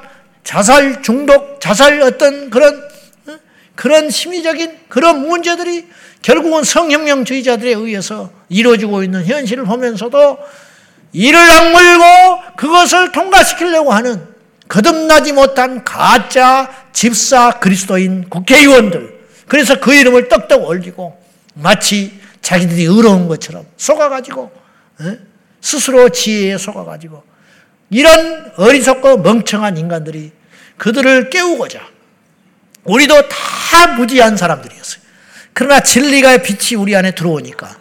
자살 중독, 자살 어떤 그런, 어? 그런 심리적인 그런 문제들이 결국은 성혁명주의자들에 의해서 이루어지고 있는 현실을 보면서도 이를 악물고 그것을 통과시키려고 하는 거듭나지 못한 가짜 집사 그리스도인 국회의원들. 그래서 그 이름을 떡떡 올리고 마치 자기들이 의로운 것처럼 속아가지고 에? 스스로 지혜에 속아가지고 이런 어리석고 멍청한 인간들이 그들을 깨우고자 우리도 다 무지한 사람들이었어요. 그러나 진리가 빛이 우리 안에 들어오니까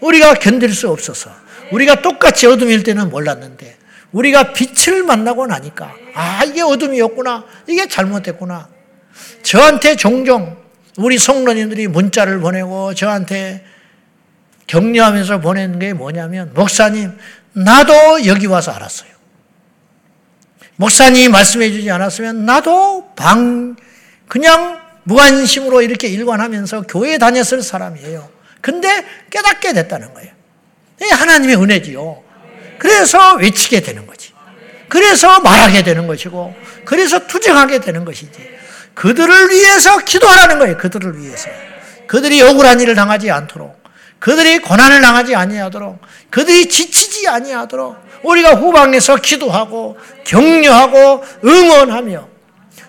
우리가 견딜 수 없어서 우리가 똑같이 어둠일 때는 몰랐는데 우리가 빛을 만나고 나니까 아 이게 어둠이었구나 이게 잘못됐구나 저한테 종종 우리 성론님들이 문자를 보내고 저한테 격려하면서 보낸 게 뭐냐면 목사님 나도 여기 와서 알았어요. 목사님이 말씀해 주지 않았으면 나도 방 그냥 무관심으로 이렇게 일관하면서 교회 다녔을 사람이에요. 근데 깨닫게 됐다는 거예요. 하나님의 은혜지요. 그래서 외치게 되는 거지. 그래서 말하게 되는 것이고, 그래서 투쟁하게 되는 것이지. 그들을 위해서 기도하라는 거예요. 그들을 위해서. 그들이 억울한 일을 당하지 않도록, 그들이 고난을 당하지 아니하도록, 그들이 지치지 아니하도록, 우리가 후방에서 기도하고 격려하고 응원하며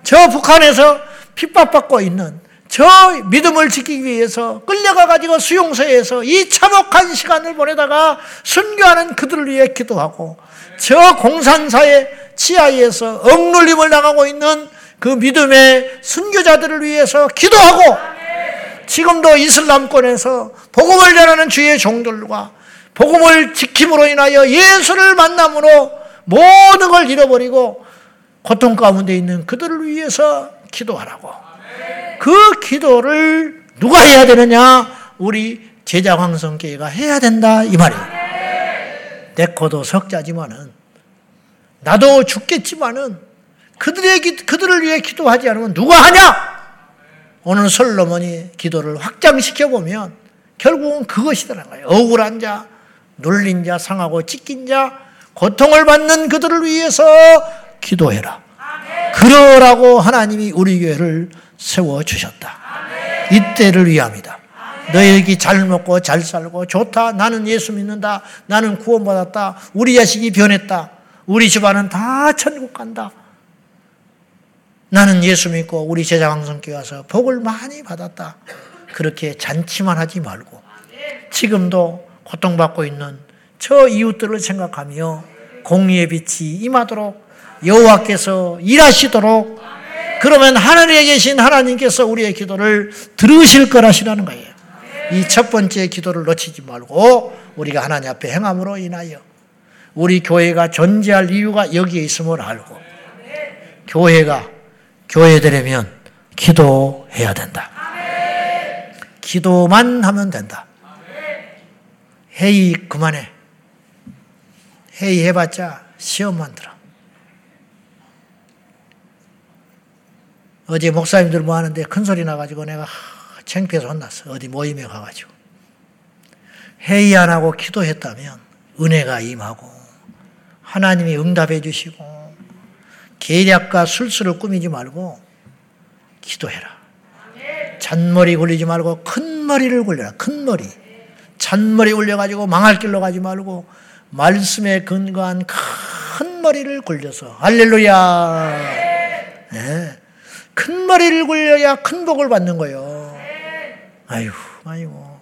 저 북한에서 핍박받고 있는 저 믿음을 지키기 위해서 끌려가 가지고 수용소에서 이 참혹한 시간을 보내다가 순교하는 그들을 위해 기도하고 저 공산사의 치하에서 억눌림을 당하고 있는 그 믿음의 순교자들을 위해서 기도하고 지금도 이슬람권에서 복음을 전하는 주의 종들과 복음을 지킴으로 인하여 예수를 만남으로 모든 걸 잃어버리고 고통 가운데 있는 그들을 위해서 기도하라고. 그 기도를 누가 해야 되느냐? 우리 제자 황성교회가 해야 된다 이 말이에요. 내 코도 석자지만은 나도 죽겠지만은 그들의 그들을 위해 기도하지 않으면 누가 하냐? 오늘 솔로몬이 기도를 확장시켜 보면 결국은 그것이더라고요. 억울한 자, 눌린 자, 상하고 찢긴 자, 고통을 받는 그들을 위해서 기도해라. 그러라고 하나님이 우리 교회를 세워 주셨다. 이때를 위함이다. 너희에게 잘 먹고 잘 살고 좋다. 나는 예수 믿는다. 나는 구원받았다. 우리 자식이 변했다. 우리 집안은 다 천국 간다. 나는 예수 믿고 우리 제자 왕성교회 와서 복을 많이 받았다. 그렇게 잔치만 하지 말고 지금도 고통받고 있는 저 이웃들을 생각하며 공의의 빛이 임하도록 여호와께서 일하시도록 그러면 하늘에 계신 하나님께서 우리의 기도를 들으실 거라시라는 거예요. 이 첫 번째 기도를 놓치지 말고 우리가 하나님 앞에 행함으로 인하여 우리 교회가 존재할 이유가 여기에 있음을 알고 교회가 교회되려면 기도해야 된다. 기도만 하면 된다. 회의 그만해. 회의 해봤자 시험만 들어. 어제 목사님들 뭐 하는데 큰 소리 나가지고 내가 창피해서 혼났어. 어디 모임에 가가지고. 회의 안 하고 기도했다면 은혜가 임하고 하나님이 응답해 주시고 계략과 술수를 꾸미지 말고 기도해라. 잔머리 굴리지 말고 큰 머리를 굴려라. 큰 머리. 잔머리 굴려가지고 망할 길로 가지 말고 말씀에 근거한 큰 머리를 굴려서 할렐루야. 네. 큰 머리를 굴려야 큰 복을 받는 거예요. 아유, 아이고.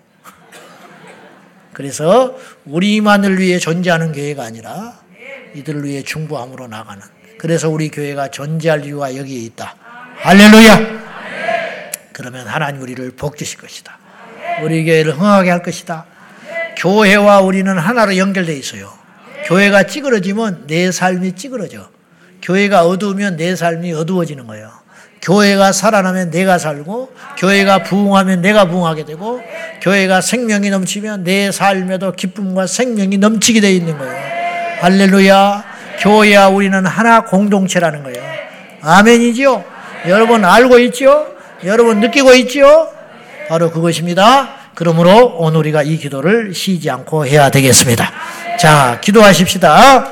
그래서 우리만을 위해 존재하는 교회가 아니라 이들을 위해 중보함으로 나가는. 그래서 우리 교회가 존재할 이유가 여기에 있다. 할렐루야. 그러면 하나님 우리를 복 주실 것이다. 우리 교회를 흥하게 할 것이다. 교회와 우리는 하나로 연결되어 있어요. 교회가 찌그러지면 내 삶이 찌그러져. 교회가 어두우면 내 삶이 어두워지는 거예요. 교회가 살아나면 내가 살고, 교회가 부흥하면 내가 부흥하게 되고, 교회가 생명이 넘치면 내 삶에도 기쁨과 생명이 넘치게 되어 있는 거예요. 할렐루야. 교회와 우리는 하나 공동체라는 거예요. 아멘이지요? 여러분 알고 있죠? 여러분 느끼고 있죠? 바로 그것입니다. 그러므로 오늘 우리가 이 기도를 쉬지 않고 해야 되겠습니다. 자, 기도하십시다.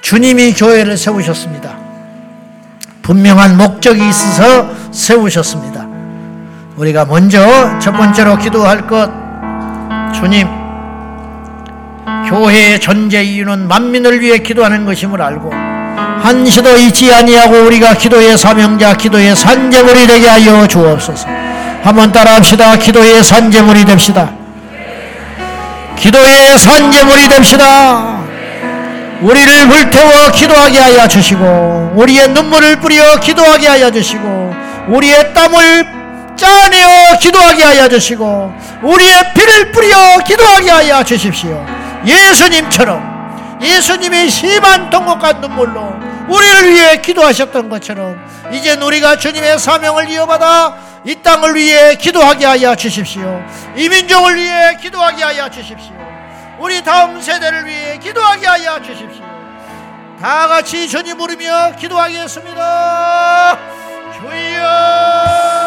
주님이 교회를 세우셨습니다. 분명한 목적이 있어서 세우셨습니다. 우리가 먼저 첫 번째로 기도할 것, 주님, 교회의 존재 이유는 만민을 위해 기도하는 것임을 알고 한시도 잊지 아니하고 우리가 기도의 사명자 기도의 산재물이 되게 하여 주옵소서. 한번 따라합시다. 기도의 산재물이 됩시다. 기도의 산재물이 됩시다. 우리를 불태워 기도하게 하여 주시고 우리의 눈물을 뿌려 기도하게 하여 주시고 우리의 땀을 짜내어 기도하게 하여 주시고 우리의 피를 뿌려 기도하게 하여 주십시오. 예수님처럼 예수님의 심한 통곡과 눈물로 우리를 위해 기도하셨던 것처럼 이제 우리가 주님의 사명을 이어받아 이 땅을 위해 기도하게 하여 주십시오. 이 민족을 위해 기도하게 하여 주십시오. 우리 다음 세대를 위해 기도하게 하여 주십시오. 다 같이 주님 부르며 기도하겠습니다. 주여!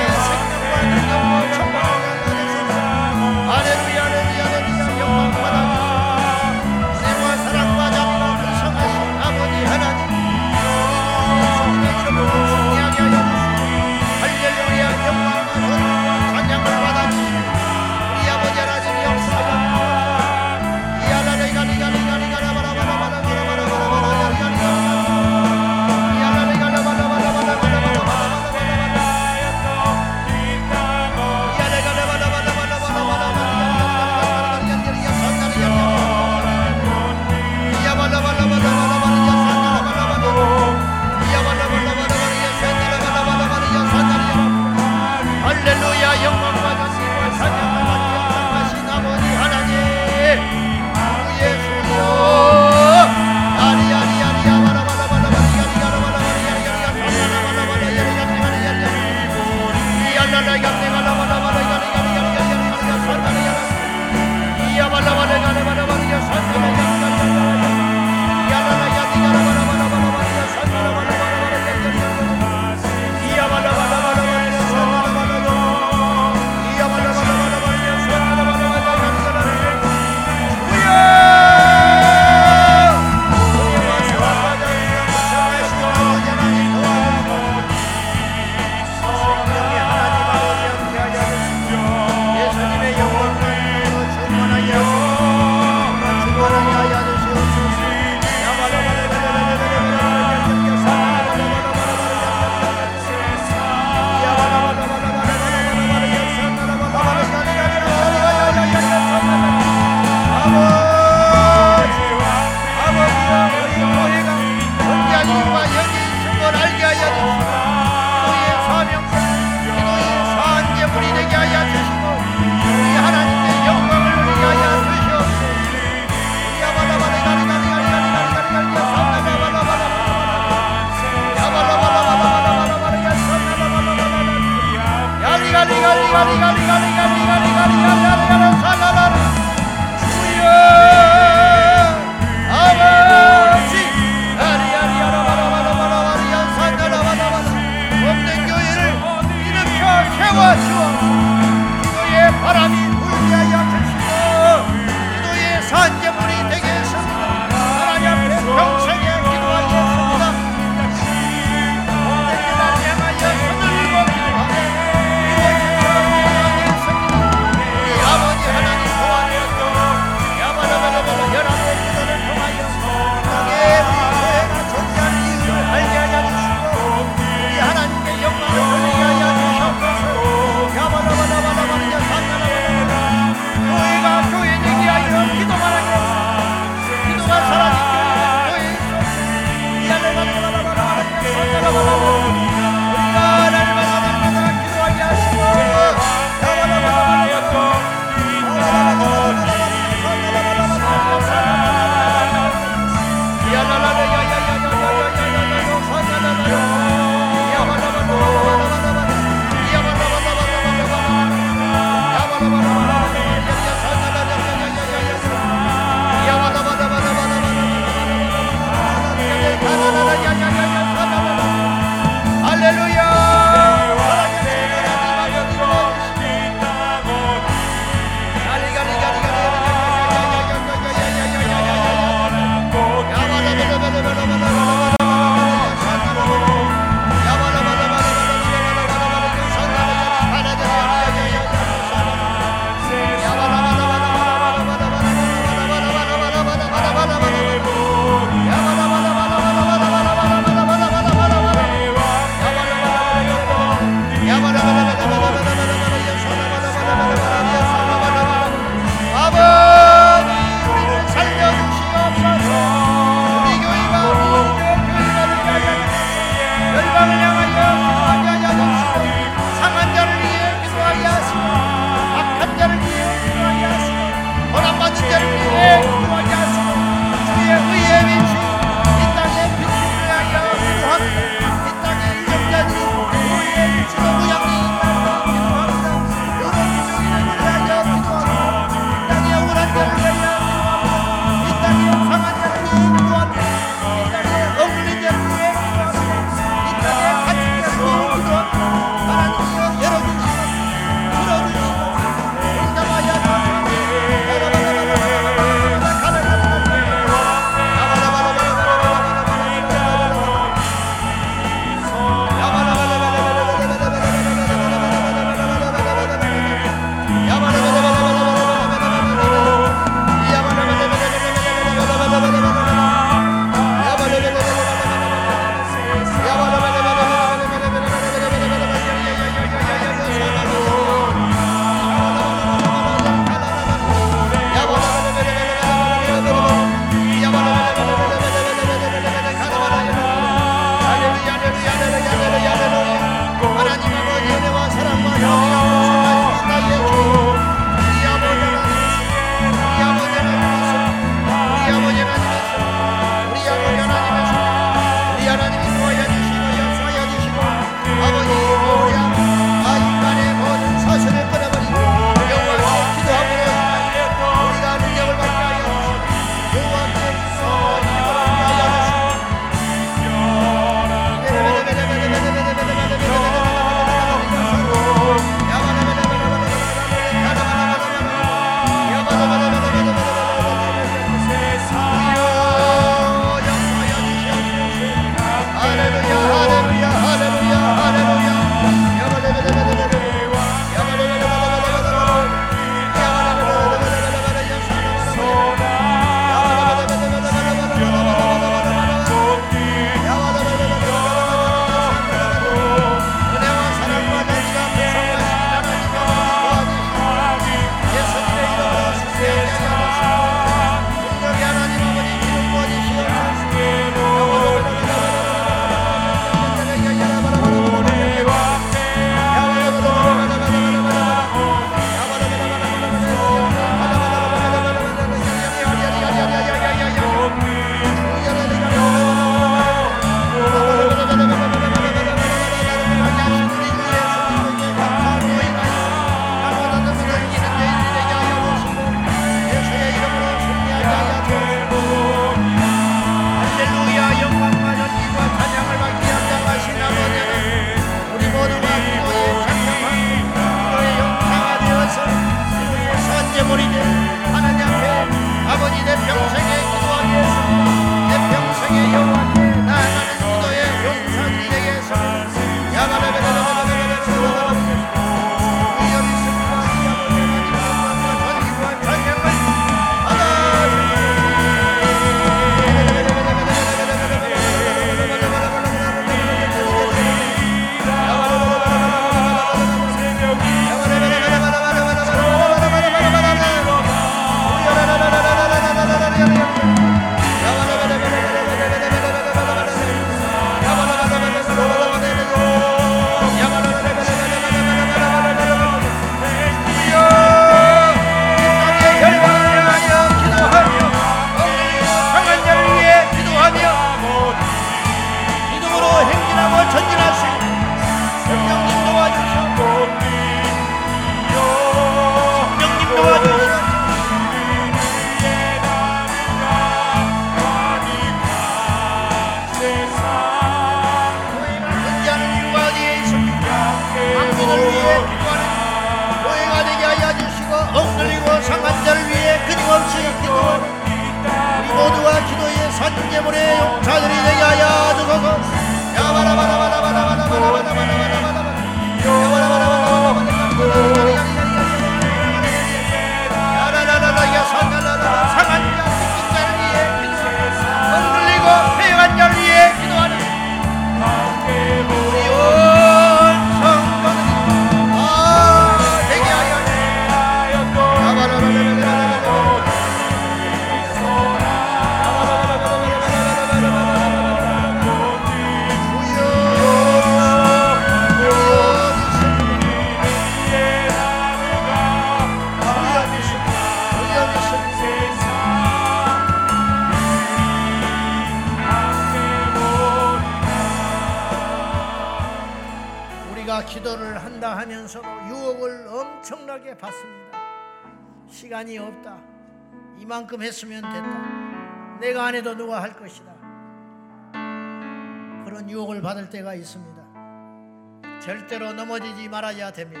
절대로 넘어지지 말아야 됩니다.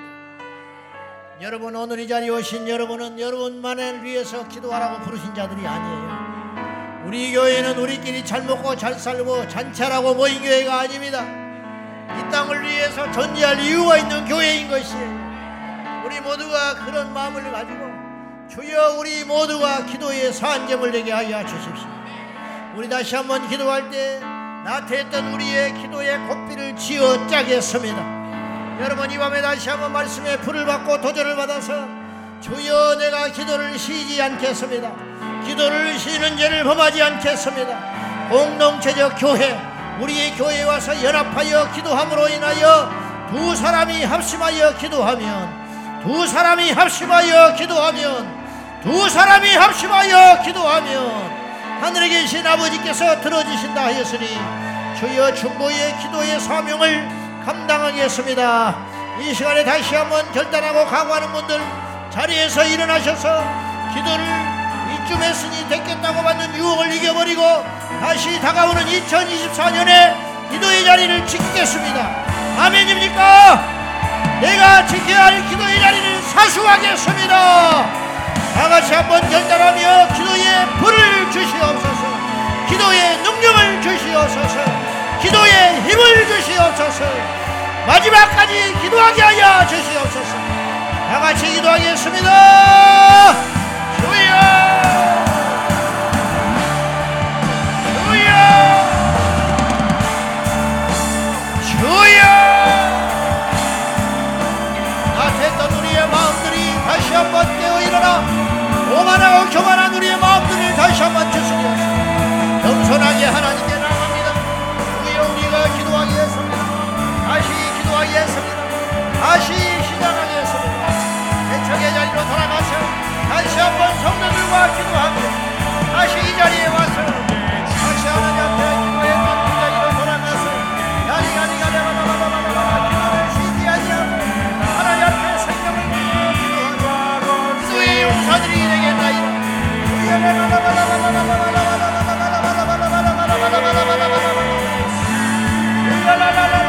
여러분 오늘 이 자리에 오신 여러분은 여러분만을 위해서 기도하라고 부르신 자들이 아니에요. 우리 교회는 우리끼리 잘 먹고 잘 살고 잔치하라고 모인 교회가 아닙니다. 이 땅을 위해서 존재할 이유가 있는 교회인 것이에요. 우리 모두가 그런 마음을 가지고 주여 우리 모두가 기도의 산점을 되게 하여 주십시오. 우리 다시 한번 기도할 때 나태했던 우리의 기도의 고삐를 지어 짜겠습니다. 여러분 이 밤에 다시 한번 말씀에 불을 받고 도전을 받아서 주여 내가 기도를 쉬지 않겠습니다. 기도를 쉬는 죄를 범하지 않겠습니다. 공동체적 교회 우리의 교회에 와서 연합하여 기도함으로 인하여 두 사람이 합심하여 기도하면 두 사람이 합심하여 기도하면 두 사람이 합심하여 기도하면 하늘에 계신 아버지께서 들어주신다 하였으니 주여 중보의 기도의 사명을 감당하겠습니다. 이 시간에 다시 한번 결단하고 각오하는 분들 자리에서 일어나셔서 기도를 이쯤 했으니 됐겠다고 받는 유혹을 이겨버리고 다시 다가오는 2024년에 기도의 자리를 지키겠습니다. 아멘입니까? 내가 지켜야 할 기도의 자리를 사수하겠습니다. 다 같이 한번 결단하며 기도의 불을 주시옵소서. 기도의 능력을 주시옵소서. 기도의 힘을 주시옵소서. 마지막까지 기도하게 하여 주시옵소서. 다 같이 기도하겠습니다. 주여! 주여! 나태했던 우리의 마음들이 다시 한번 깨어 일어나 오만하고 교만한 우리의 마음들을 다시 한번 주시옵소서. 겸손하게 하나님께. 우리가 기도하겠습니다. 다시 기도하겠습니다. 다시 시작하겠습니다. 대척의 자리로 돌아가서 다시 한번 성도들과 기도하며 다시 이 자리에 와서 다시 하나님 앞에 기도했던 그 자리로 돌아가서 야리가리가리가리가리가리가리 기도를 쉬지 아니하고 하나님 앞에 생명을 기도하고 기도의 용사들이 되겠나이다 이어서 vai, vai, vai, vai.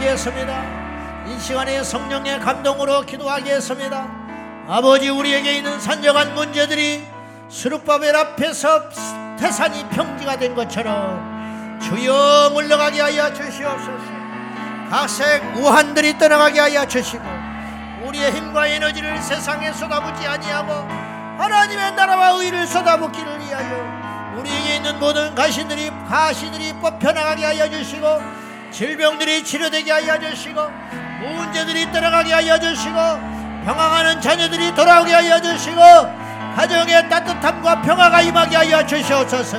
기도하겠습니다. 이 시간에 성령의 감동으로 기도하겠습니다. 아버지 우리에게 있는 산적한 문제들이 수르바벨 앞에서 태산이 평지가 된 것처럼 주여 물러가게 하여 주시옵소서. 각색 우한들이 떠나가게 하여 주시고 우리의 힘과 에너지를 세상에 쏟아붓지 아니하고 하나님의 나라와 의를 쏟아붓기를 위하여 우리에게 있는 모든 가시들이 가시들이 뽑혀나가게 하여 주시고 질병들이 치료되게 하여 주시고 문제들이 떠나가게 하여 주시고 평안하는 자녀들이 돌아오게 하여 주시고 가정의 따뜻함과 평화가 임하게 하여 주시옵소서.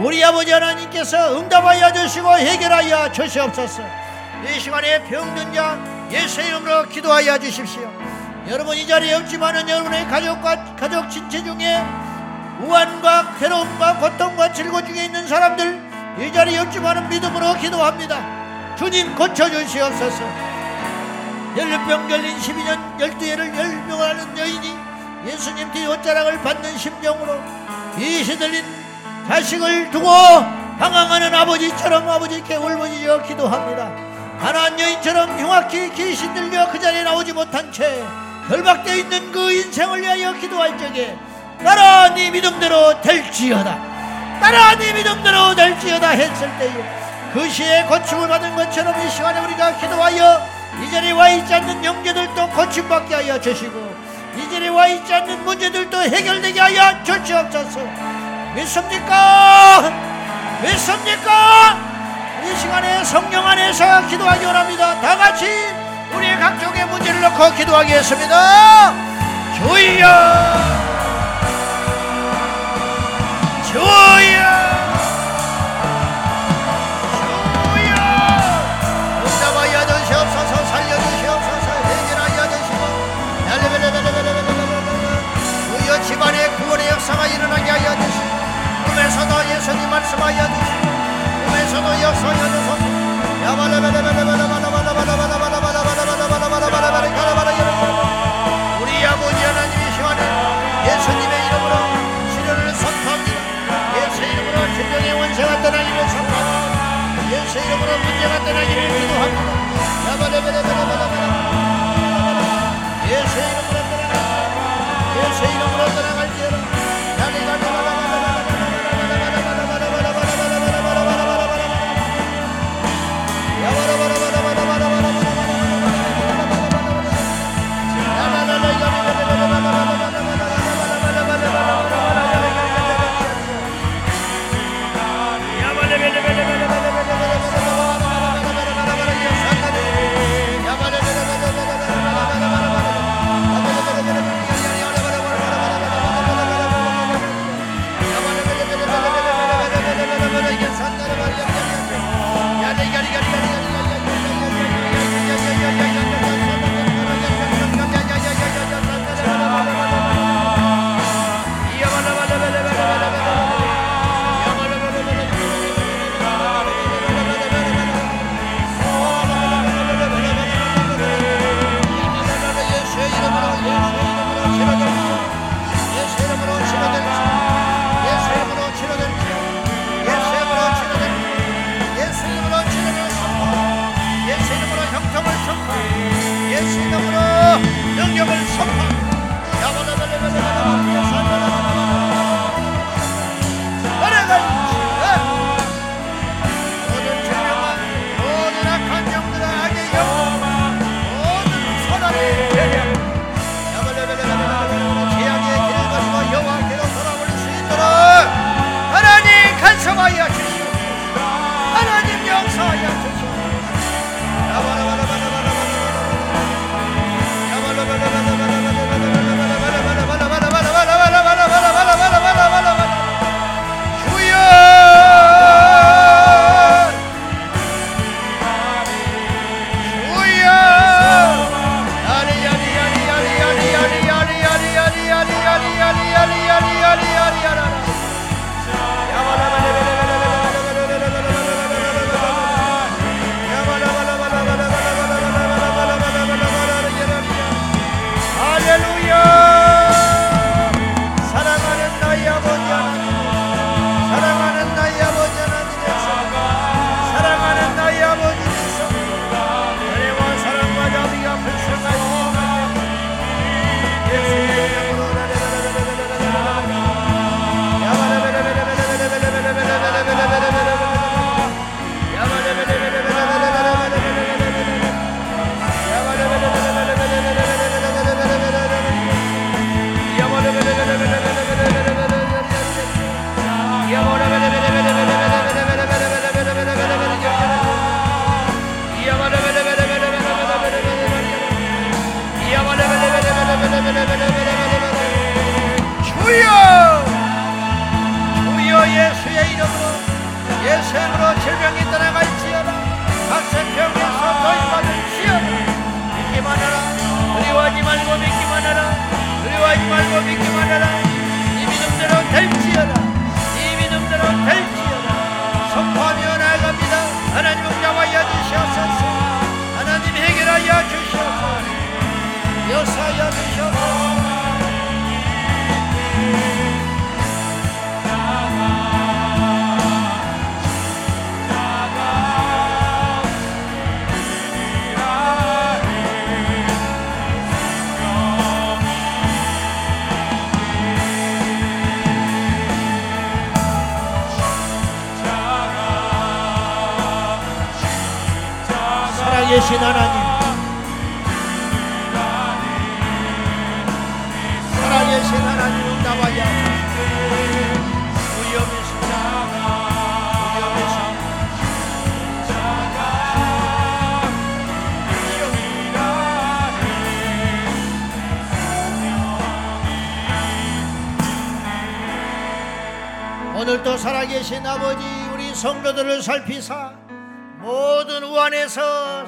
우리 아버지 하나님께서 응답하여 주시고 해결하여 주시옵소서. 이 시간에 병든 자 예수의 이름으로 기도하여 주십시오. 여러분 이 자리에 없지만은 여러분의 가족과 가족 친체 중에 우환과 괴로움과 고통과 질고 중에 있는 사람들 이 자리에 없지만은 믿음으로 기도합니다 주님 고쳐주시옵소서. 열병 걸린 12년 12회를 열명하는 여인이 예수님 뒤 옷자락을 받는 심정으로 이 시 들린 자식을 두고 방황하는 아버지처럼 아버지께 울부짖어 기도합니다. 가난 여인처럼 흉악히 귀신 들려 그 자리에 나오지 못한 채 결박되어 있는 그 인생을 위하여 기도할 적에 나라 네 믿음대로 될지어다. 나라 네 믿음대로 될지어다 했을 때에 그 시에 고침을 받은 것처럼 이 시간에 우리가 기도하여 이 자리에 와 있지 않는 영재들도 고침받게 하여 주시고 이 자리에 와 있지 않는 문제들도 해결되게 하여 주시옵소서. 믿습니까? 믿습니까? 이 시간에 성령 안에서 기도하기 원합니다. 다 같이 우리의 각종의 문제를 놓고 기도하겠습니다. 주여! 주여 꿈에서도 예수님 말씀하여 주시고 꿈에서도 역사하여 주소서. 우리 아버지 하나님 이 시간에 예수님의 이름으로 치료를 선포합니다. 예수 이름으로 질병의 원세가 떠나기를 선포합니다. 예수 이름으로 문제가 떠나기를 기도합니다. 예수 이름으로 떠나가 예수 이름으로 떠나갈지어다 성도들을 살피사 모든 우한에서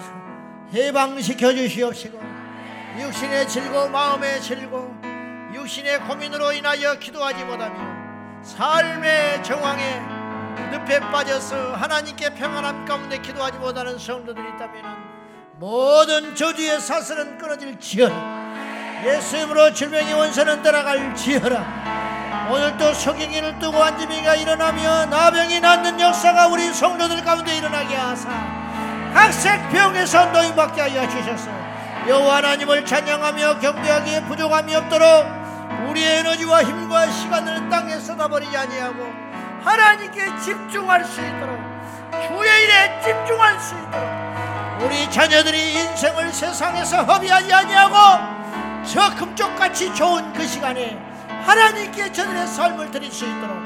해방시켜 주시옵시고 육신의 즐거움 마음의 즐거움 육신의 고민으로 인하여 기도하지 못하며 삶의 정황에 늪에 빠져서 하나님께 평안함 가운데 기도하지 못하는 성도들이 있다면 모든 저주의 사슬은 끊어질 지어라. 예수님으로 질병의 원선은 떠나갈 지어라 오늘도 석영이를 뜨고 안지미가 일어나며 나병이 낫는 역사가 우리 성도들 가운데 일어나게 하사 각색 병에서 노임받게 하여 주셨어 여호와 하나님을 찬양하며 경배하기에 부족함이 없도록 우리의 에너지와 힘과 시간을 땅에 쏟아버리지 아니하고 하나님께 집중할 수 있도록 주의 일에 집중할 수 있도록 우리 자녀들이 인생을 세상에서 허비하지 아니하고 저 금쪽같이 좋은 그 시간에 하나님께 저들의 삶을 드릴 수 있도록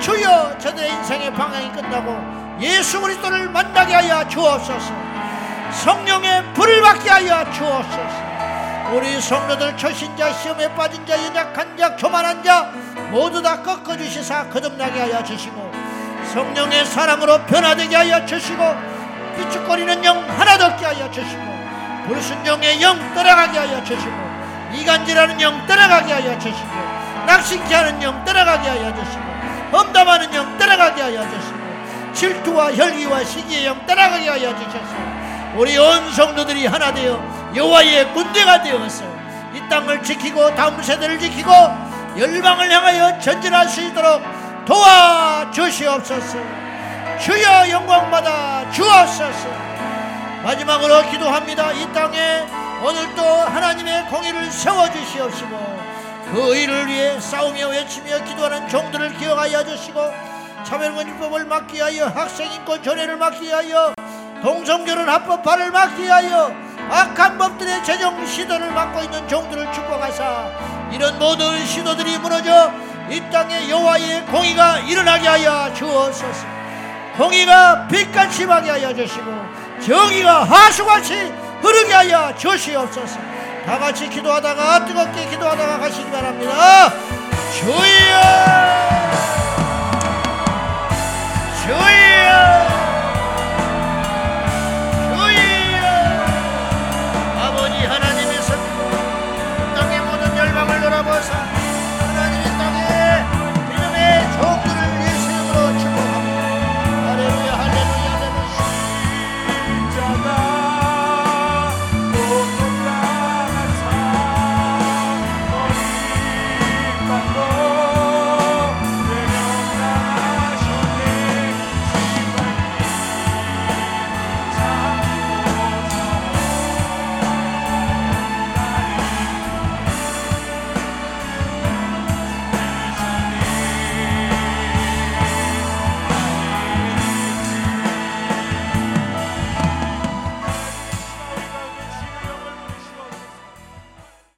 주여 저들의 인생의 방향이 끝나고 예수 그리스도를 만나게 하여 주옵소서. 성령의 불을 받게 하여 주옵소서. 우리 성도들 초신자 시험에 빠진 자 연약한 자 교만한 자 모두 다 꺾어주시사 거듭나게 하여 주시고 성령의 사람으로 변화되게 하여 주시고 비축거리는 영 하나도 없게 하여 주시고 불순종의 영 떠나가게 하여 주시고 이간질하는 영 떠나가게 하여 주시고 낙심케 하는 영 떠나가게 하여 주시고 험담하는 영 떠나가게 하여 주시고 질투와 혈기와 시기의 영 떠나가게 하여 주셔서 우리 온 성도들이 하나 되어 여호와의 군대가 되어서 이 땅을 지키고 다음 세대를 지키고 열방을 향하여 전진할 수 있도록 도와주시옵소서. 주여 영광받아 주옵소서. 마지막으로 기도합니다. 이 땅에 오늘도 하나님의 공의를 세워주시옵시고 그 일을 위해 싸우며 외치며 기도하는 종들을 기억하여 주시고 차별금지법을 막기 위하여 학생인권 전해를 막기 위하여 동성결혼 합법화를 막기 위하여 악한 법들의 재정 시도를 막고 있는 종들을 축복하사 이런 모든 시도들이 무너져 이 땅에 여호와의 공의가 일어나게 하여 주옵소서. 공의가 빛같이 임하게 하여 주시고 정의가 하수같이 흐르게 하여 주시옵소서 다 같이 기도하다가 뜨겁게 기도하다가 가시기 바랍니다. 주여! 주여